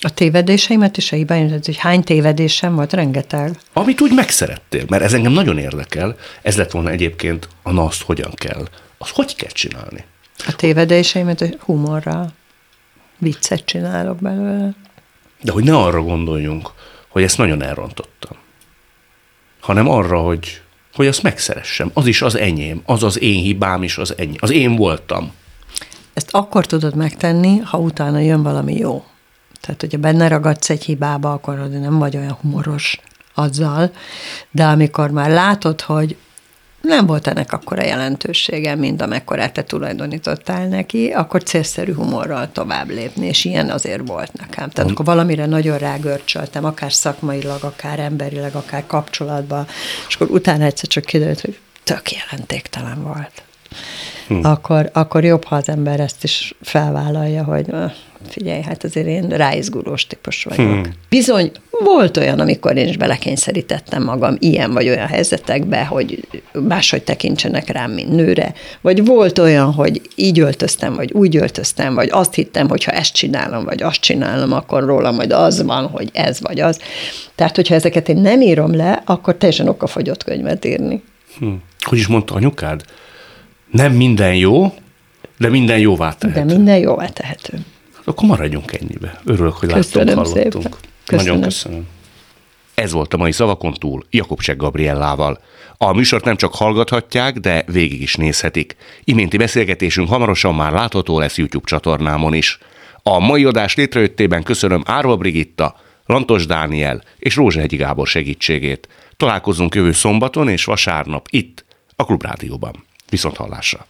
A tévedéseimet és a hibáimat, hogy hány tévedésem volt, rengeteg. Amit úgy megszerettél, mert ez engem nagyon érdekel, ez lett volna egyébként a NASZ hogyan kell. Az hogy kell csinálni? A tévedéseimet humorral. Viccet csinálok belőle. De hogy ne arra gondoljunk, hogy ezt nagyon elrontottam, hanem arra, hogy, hogy azt megszeressem. Az is az enyém, az az én hibám is az enyém. Az én voltam. Ezt akkor tudod megtenni, ha utána jön valami jó. Tehát, hogyha benne ragadsz egy hibába, akkor nem vagy olyan humoros azzal, de amikor már látod, hogy nem volt ennek akkora jelentősége, mint amekkorát te tulajdonítottál neki, akkor célszerű humorral tovább lépni, és ilyen azért volt nekem. Tehát akkor valamire nagyon rágörcsöltem, akár szakmailag, akár emberileg, akár kapcsolatban, és akkor utána egyszer csak kiderült, hogy tök jelentéktelen volt hmm. akkor, akkor jobb, ha az ember ezt is felvállalja, hogy figyelj, hát azért én ráizgulós típus vagyok. Hmm. Bizony, volt olyan, amikor én is belekényszerítettem magam ilyen vagy olyan helyzetekbe, hogy máshogy tekintsenek rám, mint nőre, vagy volt olyan, hogy így öltöztem, vagy úgy öltöztem, vagy azt hittem, hogy ha ezt csinálom, vagy azt csinálom, akkor róla majd az van, hogy ez vagy az. Tehát, hogyha ezeket én nem írom le, akkor teljesen okafogyott könyvet írni. Hmm. Hogy is mondta anyukád? Nem minden jó, de minden jóvá tehető. De minden jóvá tehető. Akkor maradjunk ennyibe. Örülök, hogy köszönöm láttunk, hallottunk. Szépen. Köszönöm. Nagyon köszönöm. Ez volt a mai Szavakon túl Jakobcsek Gabriellával. A műsort nem csak hallgathatják, de végig is nézhetik. Iménti beszélgetésünk hamarosan már látható lesz YouTube csatornámon is. A mai adás létrejöttében köszönöm Árva Brigitta, Lantos Dániel és Rózsehegyi Gábor segítségét. Találkozunk jövő szombaton és vasárnap itt, a Klubrádióban. Viszont hallásra!